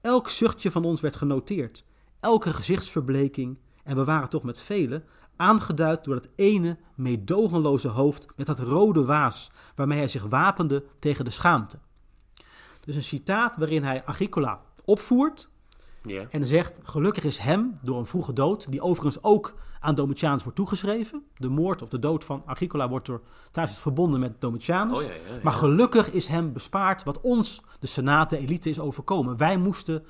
Elk zuchtje van ons werd genoteerd, elke gezichtsverbleking, en we waren toch met velen, aangeduid door dat ene meedogenloze hoofd met dat rode waas waarmee hij zich wapende tegen de schaamte. Dus een citaat waarin hij Agricola opvoert yeah. en zegt: Gelukkig is hem door een vroege dood, die overigens ook aan Domitianus wordt toegeschreven. De moord of de dood van Agricola wordt door Tacitus verbonden met Domitianus. Oh, ja, ja, ja. Maar gelukkig is hem bespaard wat ons, de Senaat, de elite, is overkomen. Wij moesten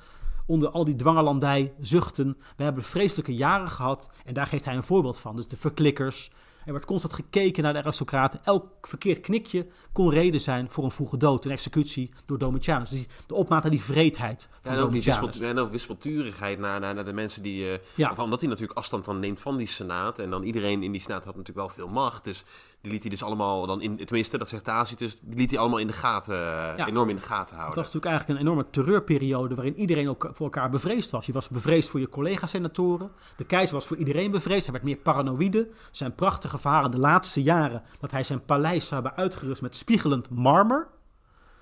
onder al die dwangelandij zuchten. We hebben vreselijke jaren gehad en daar geeft hij een voorbeeld van. Dus de verklikkers. Er werd constant gekeken naar de aristocraten. Elk verkeerd knikje kon reden zijn voor een vroege dood, een executie door Domitianus. Dus de opmaat naar die vreedheid van en ook. Die en ook wispelturigheid naar, naar, naar de mensen die... Uh, ja. Omdat hij natuurlijk afstand dan neemt van die senaat. En dan iedereen in die senaat had natuurlijk wel veel macht. Dus die liet hij dus allemaal dan in, tenminste, dat zegt Tacitus, die liet hij allemaal in de gaten, ja. enorm in de gaten houden. Het was natuurlijk eigenlijk een enorme terreurperiode waarin iedereen ook voor elkaar bevreesd was. Je was bevreesd voor je collega-senatoren. De keizer was voor iedereen bevreesd. Hij werd meer paranoïde. Zijn prachtige verhalen de laatste jaren dat hij zijn paleis zou hebben uitgerust met spiegelend marmer.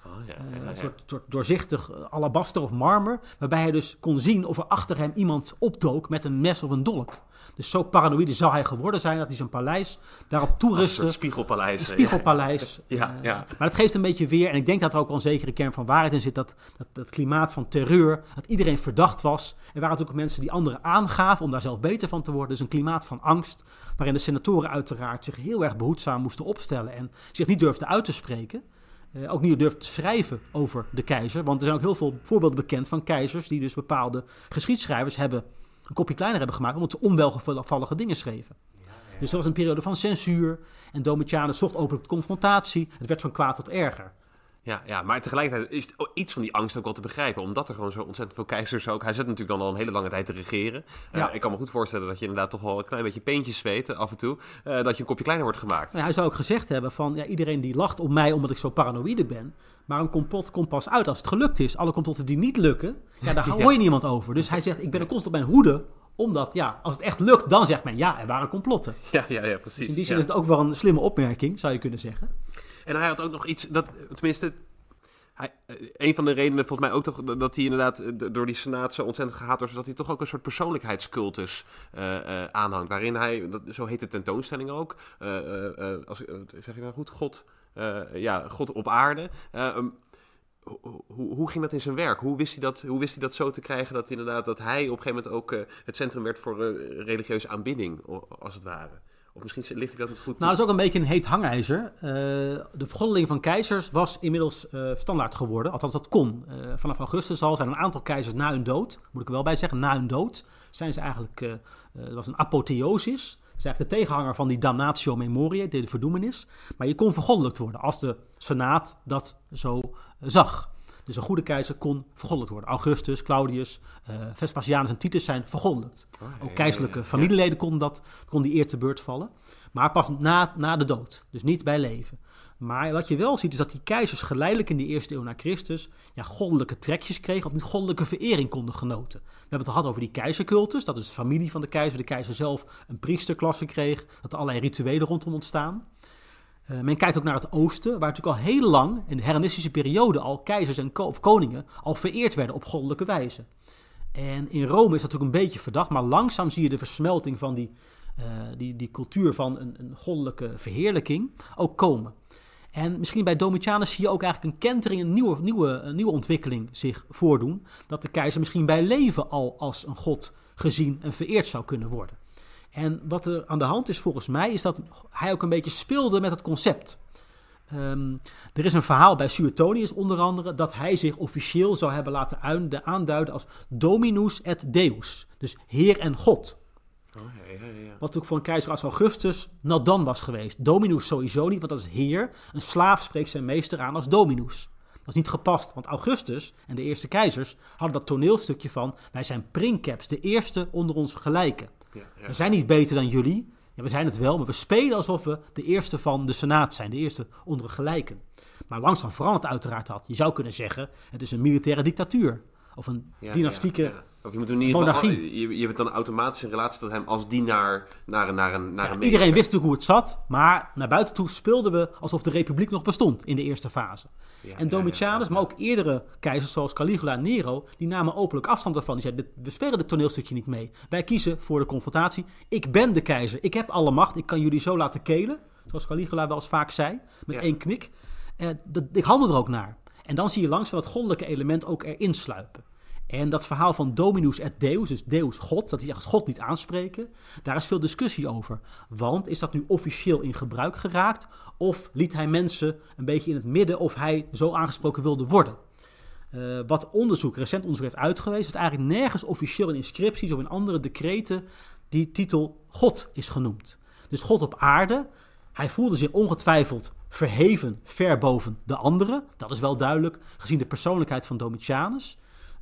Oh, ja, ja, ja. Een soort, soort, doorzichtig alabaster of marmer. Waarbij hij dus kon zien of er achter hem iemand opdook met een mes of een dolk. Dus zo paranoïde zou hij geworden zijn dat hij zijn paleis daarop toerustte. Een spiegelpaleis. Een spiegelpaleis. ja, ja. Maar dat geeft een beetje weer, en ik denk dat er ook wel een zekere kern van waarheid in zit, dat, dat, dat klimaat van terreur, dat iedereen verdacht was. Er waren natuurlijk mensen die anderen aangaven om daar zelf beter van te worden. Dus een klimaat van angst, waarin de senatoren uiteraard zich heel erg behoedzaam moesten opstellen en zich niet durfden uit te spreken. Uh, ook niet durfden te schrijven over de keizer. Want er zijn ook heel veel voorbeelden bekend van keizers die dus bepaalde geschiedschrijvers hebben een kopje kleiner hebben gemaakt, omdat ze onwelgevallige dingen schreven. Dus dat was een periode van censuur. En Domitianus zocht openlijk confrontatie. Het werd van kwaad tot erger. Ja, ja, maar tegelijkertijd is iets van die angst ook wel te begrijpen. Omdat er gewoon zo ontzettend veel keizers ook... Hij zit natuurlijk dan al een hele lange tijd te regeren. Eh, ja. ik kan me goed voorstellen dat je inderdaad toch wel een klein beetje peentjes zweet af en toe. Uh, dat je een kopje kleiner wordt gemaakt. hij zou ook gezegd hebben van... Ja, iedereen die lacht op mij omdat ik zo paranoïde ben... Maar een complot komt pas uit als het gelukt is. Alle complotten die niet lukken, ja, daar hoor je niemand over. Dus hij zegt, ik ben er constant op mijn hoede omdat, ja, als het echt lukt, dan zegt men, ja, er waren complotten. Ja, ja, ja precies. Dus in die zin is het ook wel een slimme opmerking, zou je kunnen zeggen. En hij had ook nog iets, dat, tenminste, hij, eh, een van de redenen volgens mij ook toch dat hij inderdaad eh, door die senaat zo ontzettend gehaat was, dat hij toch ook een soort persoonlijkheidscultus uh, aanhangt. Waarin hij, dat, zo heet de tentoonstelling ook, als, zeg je nou goed, God, ja, God op aarde. Um, hoe, hoe ging dat in zijn werk? Hoe wist, hij dat, hoe wist hij dat zo te krijgen dat, inderdaad, dat hij op een gegeven moment ook eh, het centrum werd voor religieuze aanbidding, als het ware? Misschien ligt ik dat niet goed Nou, dat is ook een beetje een heet hangijzer. Uh, de vergoddeling van keizers was inmiddels standaard geworden. Althans, dat kon. vanaf augustus al zijn een aantal keizers na hun dood, moet ik er wel bij zeggen, na hun dood, zijn ze eigenlijk, dat was een apotheosis is eigenlijk de tegenhanger van die damnatio memoriae, de verdoemenis. Maar je kon vergoddelijkt worden als de Senaat dat zo eh, zag. Dus een goede keizer kon vergoddelijkt worden. Augustus, Claudius, uh, Vespasianus en Titus zijn vergoddelijkt. Oh, Ook keizerlijke familieleden konden dat, kon die eer te beurt vallen. Maar pas na, na de dood, dus niet bij leven. Maar wat je wel ziet is dat die keizers geleidelijk in de eerste eeuw na Christus ja, goddelijke trekjes kregen of goddelijke verering konden genoten. We hebben het gehad over die keizercultus, dat is de familie van de keizer, de keizer zelf een priesterklasse kreeg, dat er allerlei rituelen rondom ontstaan. Uh, men kijkt ook naar het oosten, waar natuurlijk al heel lang, in de Hellenistische periode al, keizers en of koningen al vereerd werden op goddelijke wijze. En in Rome is dat natuurlijk een beetje verdacht, maar langzaam zie je de versmelting van die, uh, die, die cultuur van een, een goddelijke verheerlijking ook komen. En misschien bij Domitianus zie je ook eigenlijk een kentering, een nieuwe, nieuwe, een nieuwe ontwikkeling zich voordoen. Dat de keizer misschien bij leven al als een god gezien en vereerd zou kunnen worden. En wat er aan de hand is volgens mij, is dat hij ook een beetje speelde met het concept. Um, er is een verhaal bij Suetonius onder andere dat hij zich officieel zou hebben laten aanduiden als Dominus et Deus. Dus Heer en God. Oh, ja, ja, ja. Wat natuurlijk voor een keizer als Augustus nadan was geweest. Dominus sowieso niet, want dat is heer. Een slaaf spreekt zijn meester aan als dominus. Dat is niet gepast, want Augustus en de eerste keizers hadden dat toneelstukje van... wij zijn princeps, de eerste onder ons gelijken. We zijn niet beter dan jullie. Ja, we zijn het wel, maar we spelen alsof we de eerste van de senaat zijn. De eerste onder gelijken. Maar langzaam verandert uiteraard dat. Je zou kunnen zeggen, het is een militaire dictatuur. Of een dynastieke of je moet in ieder geval, je, je hebt dan automatisch een relatie tot hem als dienaar naar, naar een naar een Iedereen wist natuurlijk hoe het zat, maar naar buiten toe speelden we alsof de republiek nog bestond in de eerste fase. en Domitianus, maar ook eerdere keizers zoals Caligula en Nero, die namen openlijk afstand daarvan. Die zeiden, we spelen dit toneelstukje niet mee. Wij kiezen voor de confrontatie. Ik ben de keizer, ik heb alle macht, ik kan jullie zo laten kelen. Zoals Caligula wel eens vaak zei, met één knik. Eh, dat, ik handel er ook naar. En dan zie je langzaam dat goddelijke element ook erin sluipen. En dat verhaal van Dominus et Deus, dus Deus God, dat hij als God niet aanspreken, daar is veel discussie over. Want is dat nu officieel in gebruik geraakt? Of liet hij mensen een beetje in het midden of hij zo aangesproken wilde worden? Uh, wat onderzoek, recent onderzoek heeft uitgewezen, is eigenlijk nergens officieel in inscripties of in andere decreten die titel God is genoemd. Dus God op aarde, hij voelde zich ongetwijfeld verheven ver boven de anderen. Dat is wel duidelijk, gezien de persoonlijkheid van Domitianus.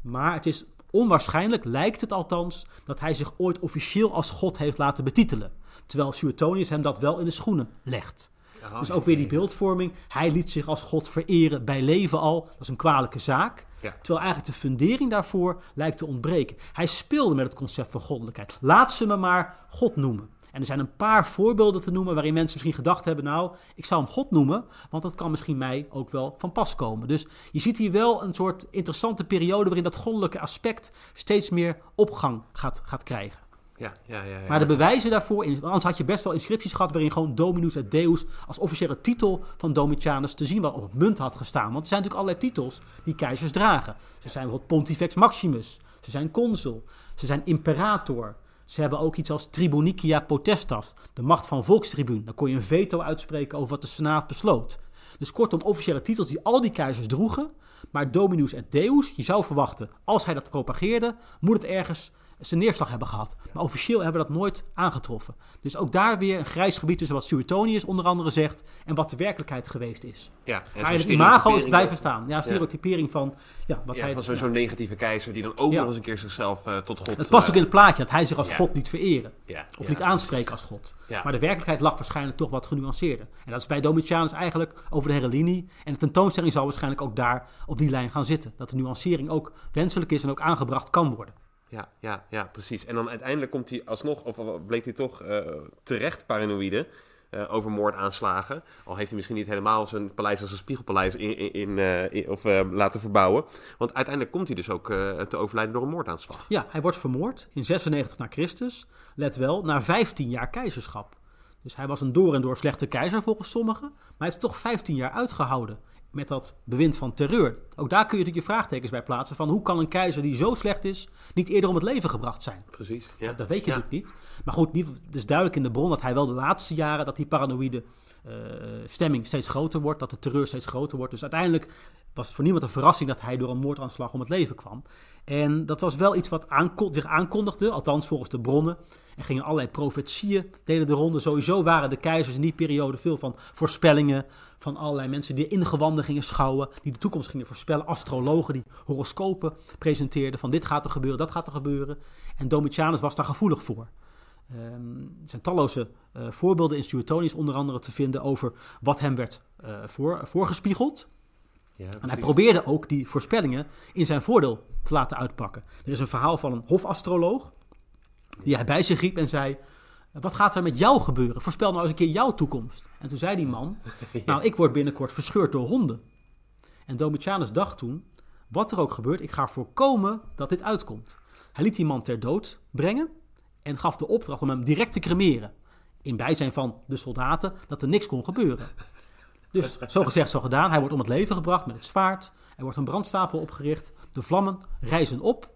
Maar het is onwaarschijnlijk, lijkt het althans, dat hij zich ooit officieel als God heeft laten betitelen. Terwijl Suetonius hem dat wel in de schoenen legt. dus ook weer die beeldvorming. Hij liet zich als God vereren bij leven al. Dat is een kwalijke zaak. Terwijl eigenlijk de fundering daarvoor lijkt te ontbreken. Hij speelde met het concept van goddelijkheid. Laat ze me maar God noemen. En er zijn een paar voorbeelden te noemen waarin mensen misschien gedacht hebben: nou, ik zou hem God noemen, want dat kan misschien mij ook wel van pas komen. Dus je ziet hier wel een soort interessante periode waarin dat goddelijke aspect steeds meer opgang gaat, gaat krijgen. Ja, ja, ja, ja, Maar de bewijzen daarvoor, anders had je best wel inscripties gehad waarin gewoon Dominus et Deus als officiële titel van Domitianus te zien wat op het munt had gestaan. Want er zijn natuurlijk allerlei titels die keizers dragen. Ze zijn bijvoorbeeld Pontifex Maximus, ze zijn consul, ze zijn imperator, ze hebben ook iets als tribunicia potestas, de macht van volkstribuun. Dan kon je een veto uitspreken over wat de Senaat besloot. Dus kortom, officiële titels die al die keizers droegen. Maar Dominus et Deus, je zou verwachten, als hij dat propageerde, moet het ergens zijn neerslag hebben gehad. Maar officieel hebben we dat nooit aangetroffen. Dus ook daar weer een grijs gebied tussen wat Suetonius onder andere zegt en wat de werkelijkheid geweest is. Ja, en maar het imago is blijven staan. Ja, stereotypering van... Ja, wat hij, van zo'n zo negatieve keizer die dan ook nog eens een keer zichzelf uh, tot God... Het past ook in het plaatje dat hij zich als God niet vereren. of niet aanspreken als God. Maar de werkelijkheid lag waarschijnlijk toch wat genuanceerder. En dat is bij Domitianus eigenlijk over de hele linie. En de tentoonstelling zal waarschijnlijk ook daar op die lijn gaan zitten. Dat de nuancering ook wenselijk is en ook aangebracht kan worden ja, ja, ja, precies. En dan uiteindelijk komt hij alsnog, of bleek hij toch uh, terecht paranoïde uh, over moordaanslagen. Al heeft hij misschien niet helemaal zijn paleis als een spiegelpaleis in, in, in of laten verbouwen. Want uiteindelijk komt hij dus ook te overlijden door een moordaanslag. Ja, hij wordt vermoord in 96 na Christus. Let wel, na 15 jaar keizerschap. Dus hij was een door en door slechte keizer volgens sommigen. Maar hij heeft toch 15 jaar uitgehouden met dat bewind van terreur. Ook daar kun je natuurlijk je vraagtekens bij plaatsen van hoe kan een keizer die zo slecht is niet eerder om het leven gebracht zijn? Precies. Ja. Dat weet je Ja. natuurlijk niet. Maar goed, het is duidelijk in de bron dat hij wel de laatste jaren dat die paranoïde eh, stemming steeds groter wordt, dat de terreur steeds groter wordt. Dus uiteindelijk was het voor niemand een verrassing dat hij door een moordaanslag om het leven kwam. En dat was wel iets wat zich aankondigde, althans volgens de bronnen. Er gingen allerlei profetieën, deden de ronde. Sowieso waren de keizers in die periode veel van voorspellingen. Van allerlei mensen die ingewanden gingen schouwen. Die de toekomst gingen voorspellen. Astrologen die horoscopen presenteerden. Van dit gaat er gebeuren, dat gaat er gebeuren. En Domitianus was daar gevoelig voor. Ehm, er zijn talloze eh, voorbeelden in Suetonius onder andere te vinden over wat hem werd eh, voor, voorgespiegeld. Ja, En hij probeerde ook die voorspellingen in zijn voordeel te laten uitpakken. Er is een verhaal van een hofastroloog die hij bij zich riep en zei... Wat gaat er met jou gebeuren? Voorspel nou eens een keer jouw toekomst. En toen zei die man, nou ik word binnenkort verscheurd door honden. En Domitianus dacht toen, wat er ook gebeurt, ik ga voorkomen dat dit uitkomt. Hij liet die man ter dood brengen en gaf de opdracht om hem direct te cremeren. In bijzijn van de soldaten, dat er niks kon gebeuren. Dus zo gezegd, zo gedaan. Hij wordt om het leven gebracht met het zwaard. Er wordt een brandstapel opgericht. De vlammen rijzen op.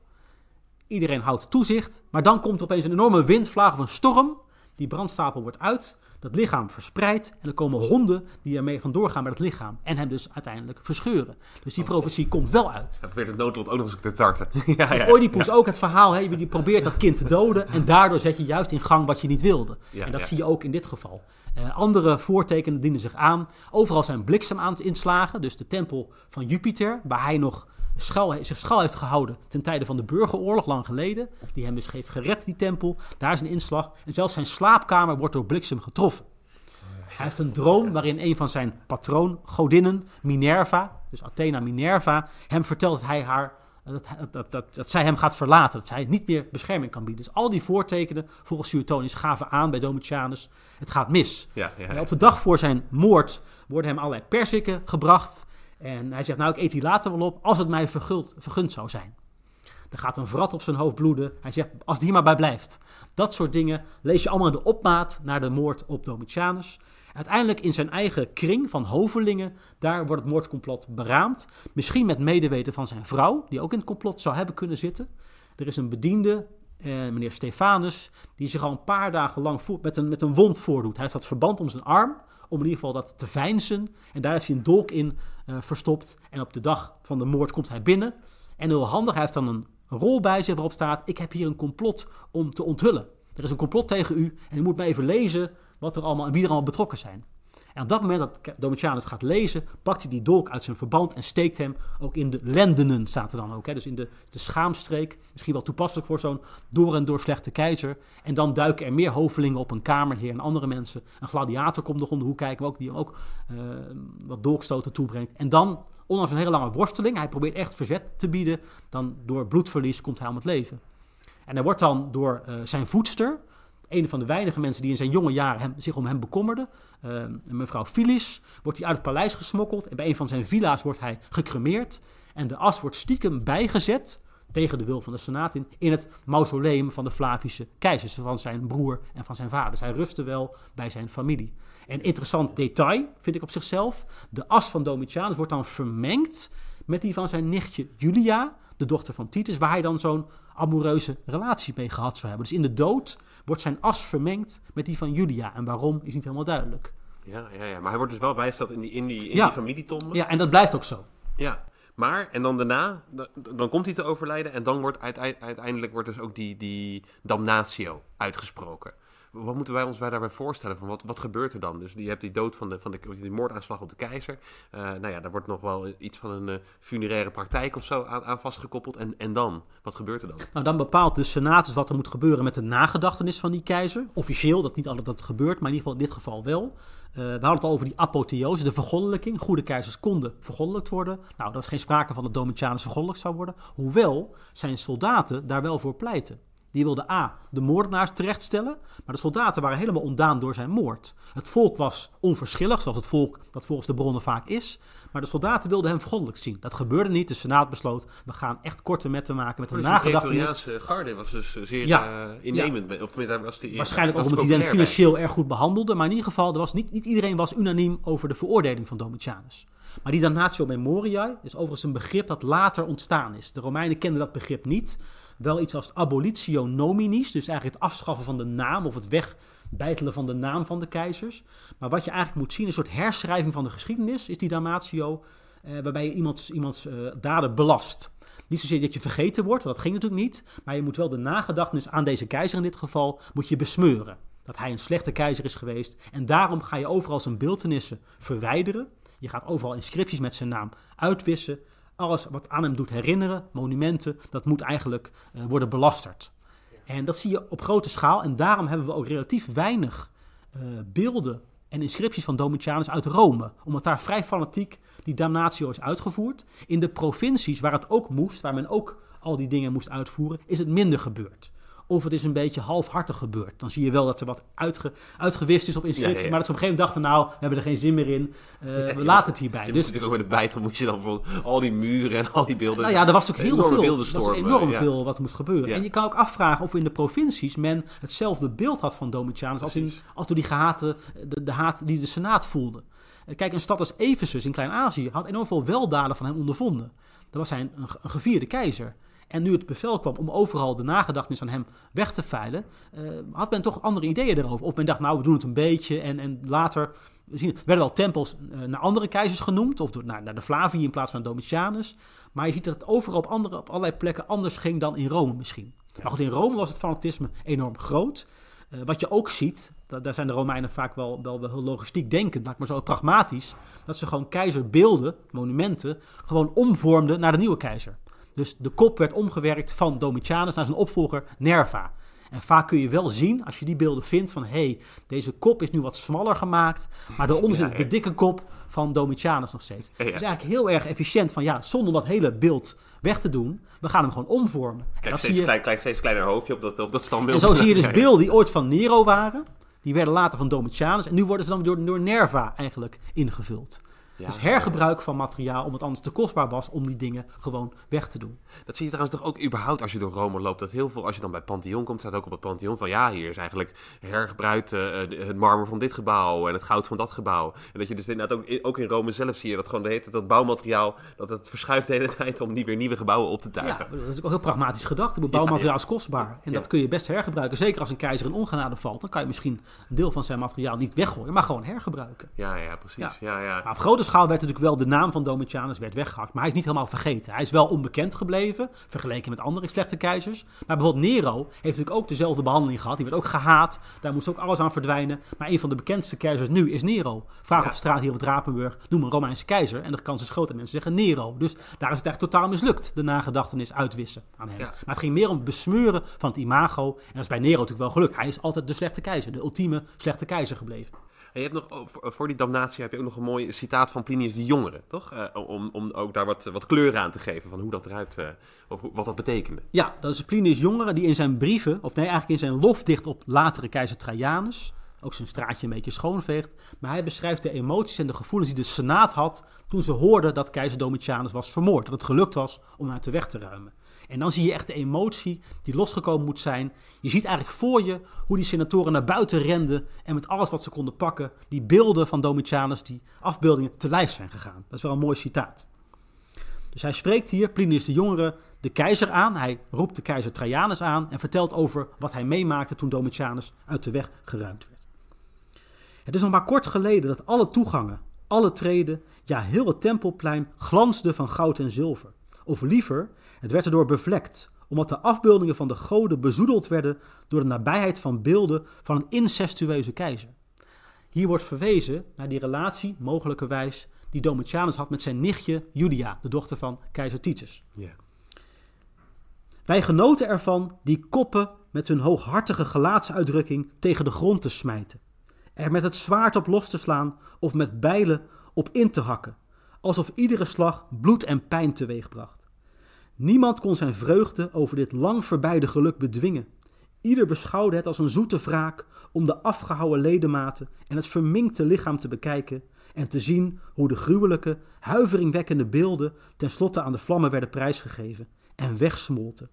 Iedereen houdt toezicht. Maar dan komt er opeens een enorme windvlaag of een storm. Die brandstapel wordt uit. Dat lichaam verspreidt. En er komen honden die ermee vandoor gaan met het lichaam. En hem dus uiteindelijk verscheuren. Dus die profetie komt wel uit. Hij probeert het noodlot ook nog eens te tarten. ja, ja. Oedipus ook het verhaal, hè, die probeert dat kind te doden en daardoor zet je juist in gang wat je niet wilde. Ja, en dat ja. zie je ook in dit geval. Eh, andere voortekenen dienen zich aan. Overal zijn bliksemaanslagen, dus de tempel van Jupiter, waar hij nog schuil, zich schuil heeft gehouden ten tijde van de burgeroorlog, lang geleden. Die hem dus heeft gered, die tempel. Daar is een inslag. En zelfs zijn slaapkamer wordt door bliksem getroffen. Hij heeft een droom waarin een van zijn patroongodinnen, Minerva, dus Athena Minerva, hem vertelt dat hij haar dat, dat, dat, dat zij hem gaat verlaten, dat zij niet meer bescherming kan bieden. Dus al die voortekenen volgens Suetonius gaven aan bij Domitianus, het gaat mis. Ja, ja, En op de dag voor zijn moord worden hem allerlei perziken gebracht. En hij zegt, nou ik eet die later wel op als het mij vergund zou zijn. Er gaat een vrat op zijn hoofd bloeden. Hij zegt, als die maar bij blijft. Dat soort dingen lees je allemaal in de opmaat naar de moord op Domitianus. Uiteindelijk in zijn eigen kring van hovelingen, daar wordt het moordcomplot beraamd. Misschien met medeweten van zijn vrouw, die ook in het complot zou hebben kunnen zitten. Er is een bediende, eh, meneer Stefanus, die zich al een paar dagen lang met, een, met een wond voordoet. Hij heeft dat verband om zijn arm, om in ieder geval dat te veinzen. En daar heeft hij een dolk in eh, verstopt. En op de dag van de moord komt hij binnen. En heel handig, hij heeft dan een rol bij zich waarop staat: Ik heb hier een complot om te onthullen. Er is een complot tegen u en u moet me even lezen wat er allemaal en wie er allemaal betrokken zijn. En op dat moment dat Domitianus gaat lezen, pakt hij die dolk uit zijn verband en steekt hem ook in de lendenen, staat er dan ook. Hè? Dus in de, de schaamstreek. Misschien wel toepasselijk voor zo'n door en door slechte keizer. En dan duiken er meer hovelingen op een kamerheer en andere mensen. Een gladiator komt nog om de hoek kijken, ook, die hem ook eh, wat dolkstoten toebrengt. En dan, ondanks een hele lange worsteling, hij probeert echt verzet te bieden, dan door bloedverlies komt hij om het leven. En hij wordt dan door eh, zijn voedster, een van de weinige mensen die in zijn jonge jaren hem, zich om hem bekommerde, eh, mevrouw Phyllis, wordt hij uit het paleis gesmokkeld. En bij een van zijn villa's wordt hij gecremeerd. En de as wordt stiekem bijgezet, tegen de wil van de Senaat in, in het mausoleum van de Flavische keizers, van zijn broer en van zijn vader. Hij rustte wel bij zijn familie. En interessant detail, vind ik op zichzelf, de as van Domitianus wordt dan vermengd met die van zijn nichtje Julia, de dochter van Titus, waar hij dan zo'n amoureuze relatie mee gehad zou hebben. Dus in de dood wordt zijn as vermengd met die van Julia. En waarom is niet helemaal duidelijk. Ja, ja, ja. Maar hij wordt dus wel bijgesteld in die, in die, in Ja. die familietombe. Ja, en dat blijft ook zo. Ja, maar en dan daarna, dan, komt hij te overlijden en dan wordt uitei- uiteindelijk wordt dus ook die, die damnatio uitgesproken. Wat moeten wij ons bij daarbij voorstellen? Van wat, wat gebeurt er dan? Dus je hebt die dood van de, van de moordaanslag op de keizer. Eh, nou ja, daar wordt nog wel iets van een eh, funeraire praktijk of zo aan, aan vastgekoppeld. En, en dan? Wat gebeurt er dan? Nou, dan bepaalt de Senaat dus wat er moet gebeuren met de nagedachtenis van die keizer. Officieel, dat niet altijd dat gebeurt, maar in ieder geval in dit geval wel. Eh, we hadden het al over die apotheose, de vergoddelijking. Goede keizers konden vergoddelijkt worden. Nou, er is geen sprake van dat Domitianus vergoddelijkt zou worden. Hoewel zijn soldaten daar wel voor pleiten. Die wilden A, de moordenaars terechtstellen, maar de soldaten waren helemaal ontdaan door zijn moord. Het volk was onverschillig, zoals het volk dat volgens de bronnen vaak is, maar de soldaten wilden hem vergoddelijk zien. Dat gebeurde niet, de senaat besloot, we gaan echt korte metten maken met Dus de nagedachtenis. Praetoriaanse garde was dus zeer Ja. eh, innemend. Of tenminste, was die, Waarschijnlijk ook omdat hij hen bij. financieel erg goed behandelde. Maar in ieder geval, er was niet, niet iedereen was unaniem over de veroordeling van Domitianus. Maar die damnatio memoriae is overigens een begrip dat later ontstaan is. De Romeinen kenden dat begrip niet. Wel iets als abolitio nominis, dus eigenlijk het afschaffen van de naam of het wegbijtelen van de naam van de keizers. Maar wat je eigenlijk moet zien, een soort herschrijving van de geschiedenis, is die damnatio, eh, waarbij je iemands, iemands eh, daden belast. Niet zozeer dat je vergeten wordt, dat ging natuurlijk niet. Maar je moet wel de nagedachtenis aan deze keizer in dit geval moet je besmeuren. Dat hij een slechte keizer is geweest. En daarom ga je overal zijn beeldenissen verwijderen. Je gaat overal inscripties met zijn naam uitwissen. Alles wat aan hem doet herinneren, monumenten, dat moet eigenlijk uh, worden belasterd. En dat zie je op grote schaal. En daarom hebben we ook relatief weinig uh, beelden en inscripties van Domitianus uit Rome. Omdat daar vrij fanatiek die damnatio is uitgevoerd. In de provincies waar het ook moest, waar men ook al die dingen moest uitvoeren, is het minder gebeurd. Of het is een beetje halfhartig gebeurd. Dan zie je wel dat er wat uitge, uitgewist is op inscripties. Ja, ja, ja. Maar dat ze op een gegeven moment dachten, nou, we hebben er geen zin meer in. Uh, we laten het hierbij. dus natuurlijk ook met het bijtel moet je dan bijvoorbeeld al die muren en al die beelden. Nou ja, er was natuurlijk heel veel. Er was enorm veel wat moest gebeuren. En je kan ook afvragen of in de provincies men hetzelfde beeld had van Domitianus als, in, als door die gehate, de, de haat die de Senaat voelde. Kijk, een stad als Ephesus in Klein-Azië had enorm veel weldaden van hem ondervonden. Dat was hij een, een gevierde keizer. En nu het bevel kwam om overal de nagedachtenis aan hem weg te veilen, uh, had men toch andere ideeën erover. Of men dacht, nou, we doen het een beetje. En, en later we zien, werden wel tempels uh, naar andere keizers genoemd, of door, naar, naar de Flavii in plaats van Domitianus. Maar je ziet dat het overal op, andere, op allerlei plekken anders ging dan in Rome misschien. Ja. Maar goed, in Rome was het fanatisme enorm groot. Uh, wat je ook ziet, daar zijn de Romeinen vaak wel, wel, wel heel logistiek denkend, maar zo pragmatisch, dat ze gewoon keizerbeelden, monumenten, gewoon omvormden naar de nieuwe keizer. Dus de kop werd omgewerkt van Domitianus naar zijn opvolger Nerva. En vaak kun je wel zien, als je die beelden vindt, van hé, hey, deze kop is nu wat smaller gemaakt, maar daaronder zit ja, de dikke kop van Domitianus nog steeds. Ja, is eigenlijk heel erg efficiënt van ja, zonder dat hele beeld weg te doen, we gaan hem gewoon omvormen. Kijk, steeds, je... klein, klein, steeds kleiner hoofdje op dat, op dat standbeeld. En zo zie je dus beelden die ooit van Nero waren, die werden later van Domitianus en nu worden ze dan door, door Nerva eigenlijk ingevuld. Ja, dus hergebruik van materiaal, omdat het anders te kostbaar was om die dingen gewoon weg te doen. Dat zie je trouwens toch ook überhaupt als je door Rome loopt. Dat heel veel, als je dan bij het Pantheon komt, staat ook op het Pantheon van ja, hier is eigenlijk hergebruikt uh, het marmer van dit gebouw en het goud van dat gebouw. En dat je dus inderdaad ook, ook in Rome zelf zie je dat gewoon de hele dat bouwmateriaal, dat het verschuift de hele tijd om niet weer nieuwe gebouwen op te tuigen. Ja, dat is ook heel pragmatisch gedacht. Bouwmateriaal is kostbaar en dat kun je best hergebruiken. Zeker als een keizer in ongenade valt, dan kan je misschien een deel van zijn materiaal niet weggooien, maar gewoon hergebruiken. Ja, ja, precies. Ja. Ja, Maar op grote schaal werd natuurlijk wel de naam van Domitianus werd weggehakt. Maar hij is niet helemaal vergeten. Hij is wel onbekend gebleven, vergeleken met andere slechte keizers. Maar bijvoorbeeld Nero heeft natuurlijk ook dezelfde behandeling gehad. Die werd ook gehaat. Daar moest ook alles aan verdwijnen. Maar een van de bekendste keizers nu is Nero. Vraag ja. op straat hier op Rapenburg, noem een Romeinse keizer. En de kans is groot dat mensen zeggen Nero. Dus daar is het eigenlijk totaal mislukt, de nagedachtenis uitwissen aan hem. Ja. Maar het ging meer om het besmeuren van het imago. En dat is bij Nero natuurlijk wel gelukt. Hij is altijd de slechte keizer, de ultieme slechte keizer gebleven. Je hebt nog, voor die damnatie heb je ook nog een mooi citaat van Plinius de Jongere, toch? Uh, om, om ook daar wat, wat kleur aan te geven van hoe dat eruit, uh, of wat dat betekende. Ja, dat is Plinius Jongere die in zijn brieven, of nee, eigenlijk in zijn lofdicht op latere keizer Trajanus, ook zijn straatje een beetje schoonveegt. Maar hij beschrijft de emoties en de gevoelens die de Senaat had toen ze hoorden dat keizer Domitianus was vermoord. Dat het gelukt was om uit de weg te ruimen. En dan zie je echt de emotie die losgekomen moet zijn. Je ziet eigenlijk voor je hoe die senatoren naar buiten renden en met alles wat ze konden pakken, die beelden van Domitianus, die afbeeldingen, te lijf zijn gegaan. Dat is wel een mooi citaat. Dus hij spreekt hier, Plinius de Jongere, de keizer aan. Hij roept de keizer Trajanus aan en vertelt over wat hij meemaakte toen Domitianus uit de weg geruimd werd. Het is nog maar kort geleden dat alle toegangen, alle treden, ja heel het tempelplein glansde van goud en zilver. Of liever, het werd erdoor bevlekt, omdat de afbeeldingen van de goden bezoedeld werden door de nabijheid van beelden van een incestueuze keizer. Hier wordt verwezen naar die relatie, mogelijkerwijs, die Domitianus had met zijn nichtje Julia, de dochter van keizer Titus. Yeah. Wij genoten ervan die koppen met hun hooghartige gelaatsuitdrukking tegen de grond te smijten, er met het zwaard op los te slaan of met bijlen op in te hakken, alsof iedere slag bloed en pijn teweegbracht. Niemand kon zijn vreugde over dit lang voorbijde geluk bedwingen. Ieder beschouwde het als een zoete wraak om de afgehouwen ledematen en het verminkte lichaam te bekijken en te zien hoe de gruwelijke, huiveringwekkende beelden tenslotte aan de vlammen werden prijsgegeven en wegsmolten,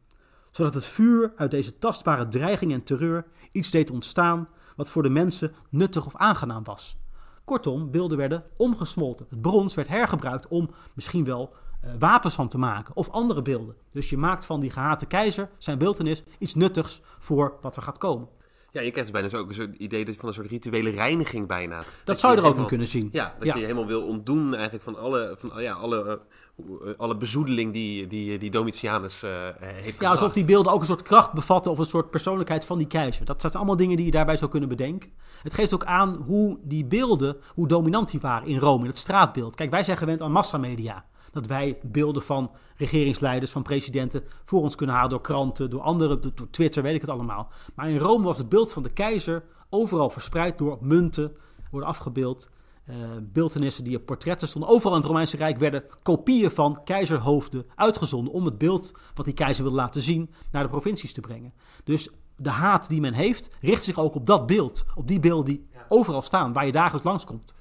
zodat het vuur uit deze tastbare dreiging en terreur iets deed ontstaan wat voor de mensen nuttig of aangenaam was. Kortom, beelden werden omgesmolten. Het brons werd hergebruikt om misschien wel wapens van te maken of andere beelden. Dus je maakt van die gehate keizer, zijn beeldenis, iets nuttigs voor wat er gaat komen. Ja, je krijgt dus bijna ook een idee van een soort rituele reiniging bijna. Dat, zou je er ook in kunnen zien. Ja, dat je helemaal wil ontdoen eigenlijk van alle, van, ja, alle, uh, alle bezoedeling die, die, die Domitianus uh, heeft Ja, alsof die beelden ook een soort kracht bevatten of een soort persoonlijkheid van die keizer. Dat zijn allemaal dingen die je daarbij zou kunnen bedenken. Het geeft ook aan hoe die beelden, hoe dominant die waren in Rome, in het straatbeeld. Kijk, wij zijn gewend aan massamedia dat wij beelden van regeringsleiders, van presidenten voor ons kunnen halen door kranten, door anderen, door Twitter, weet ik het allemaal. Maar in Rome was het beeld van de keizer overal verspreid door munten, worden afgebeeld. Uh, beeldenissen die op portretten stonden. Overal in het Romeinse Rijk werden kopieën van keizerhoofden uitgezonden om het beeld wat die keizer wilde laten zien naar de provincies te brengen. Dus de haat die men heeft richt zich ook op dat beeld, op die beelden die overal staan, waar je dagelijks langskomt.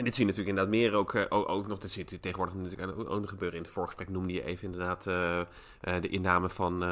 En dit zie je natuurlijk inderdaad meer ook, uh, ook, nog, dat zit tegenwoordig natuurlijk ook nog gebeuren. In het voorgesprek noemde je even inderdaad uh, de inname van,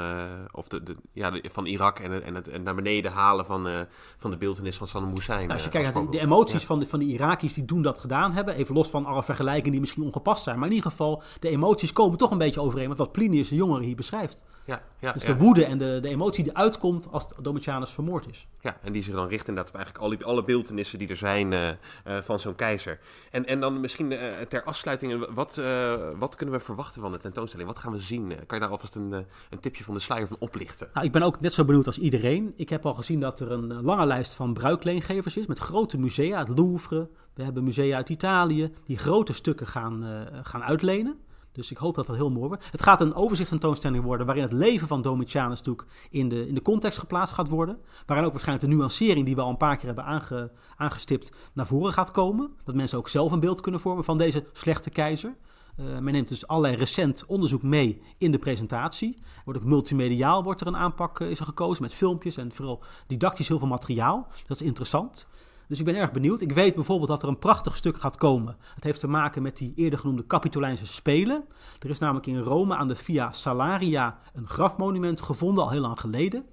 of de, de, ja, de, van Irak en, en het en naar beneden halen van, van de beeldenis van Saddam Hussein. Nou, als je kijkt naar de, emoties van, de, van de Iraki's die toen dat gedaan hebben, even los van alle vergelijkingen die misschien ongepast zijn, maar in ieder geval, de emoties komen toch een beetje overeen met wat Plinius de jongere hier beschrijft. Ja, ja, dus de woede en de, de emotie die uitkomt als Domitianus vermoord is. Ja, en die zich dan richt inderdaad op eigenlijk alle, alle beeldenissen die er zijn van zo'n keizer. En, en dan misschien uh, ter afsluiting, wat, uh, wat kunnen we verwachten van de tentoonstelling? Wat gaan we zien? Kan je daar alvast een, een tipje van de sluier van oplichten? Nou, ik ben ook net zo benieuwd als iedereen. Ik heb al gezien dat er een lange lijst van bruikleengevers is met grote musea. Het Louvre, we hebben musea uit Italië die grote stukken gaan, gaan uitlenen. Dus ik hoop dat dat heel mooi wordt. Het gaat een overzichtstentoonstelling worden waarin het leven van Domitianus natuurlijk in de, in de context geplaatst gaat worden. Waarin ook waarschijnlijk de nuancering die we al een paar keer hebben aange, aangestipt naar voren gaat komen. Dat mensen ook zelf een beeld kunnen vormen van deze slechte keizer. Uh, men neemt dus allerlei recent onderzoek mee in de presentatie. Er wordt ook multimediaal wordt er een aanpak uh, is er gekozen met filmpjes en vooral didactisch heel veel materiaal. Dat is interessant. Dus ik ben erg benieuwd. Ik weet bijvoorbeeld dat er een prachtig stuk gaat komen. Het heeft te maken met die eerder genoemde Capitolijnse Spelen. Er is namelijk in Rome aan de Via Salaria een grafmonument gevonden, al heel lang geleden.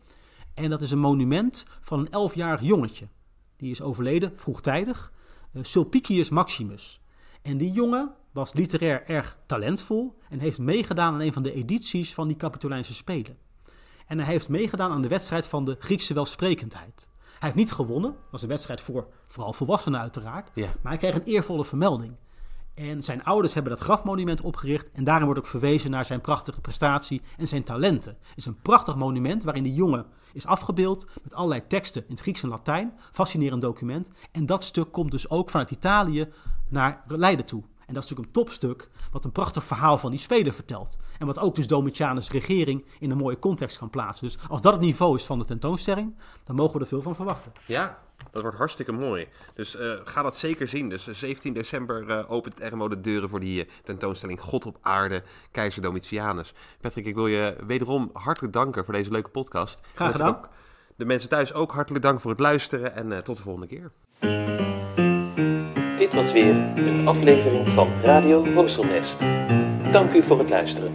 En dat is een monument van een elfjarig jongetje. Die is overleden, vroegtijdig. Uh, Sulpicius Maximus. En die jongen was literair erg talentvol en heeft meegedaan aan een van de edities van die Capitolijnse Spelen. En hij heeft meegedaan aan de wedstrijd van de Griekse welsprekendheid. Hij heeft niet gewonnen. Dat was een wedstrijd voor vooral volwassenen uiteraard. Maar hij kreeg een eervolle vermelding. En zijn ouders hebben dat grafmonument opgericht. En daarin wordt ook verwezen naar zijn prachtige prestatie en zijn talenten. Het is een prachtig monument waarin de jongen is afgebeeld met allerlei teksten in het Grieks en Latijn. Fascinerend document. En dat stuk komt dus ook vanuit Italië naar Leiden toe. En dat is natuurlijk een topstuk, wat een prachtig verhaal van die speler vertelt. En wat ook dus Domitianus' regering in een mooie context kan plaatsen. Dus als dat het niveau is van de tentoonstelling, dan mogen we er veel van verwachten. Ja, dat wordt hartstikke mooi. Dus uh, ga dat zeker zien. Dus 17 december uh, opent RMO de deuren voor die uh, tentoonstelling God op aarde, keizer Domitianus. Patrick, ik wil je wederom hartelijk danken voor deze leuke podcast. Graag gedaan. De mensen thuis ook hartelijk dank voor het luisteren en tot de volgende keer. Dit was weer een aflevering van Radio Horselnest. Dank u voor het luisteren.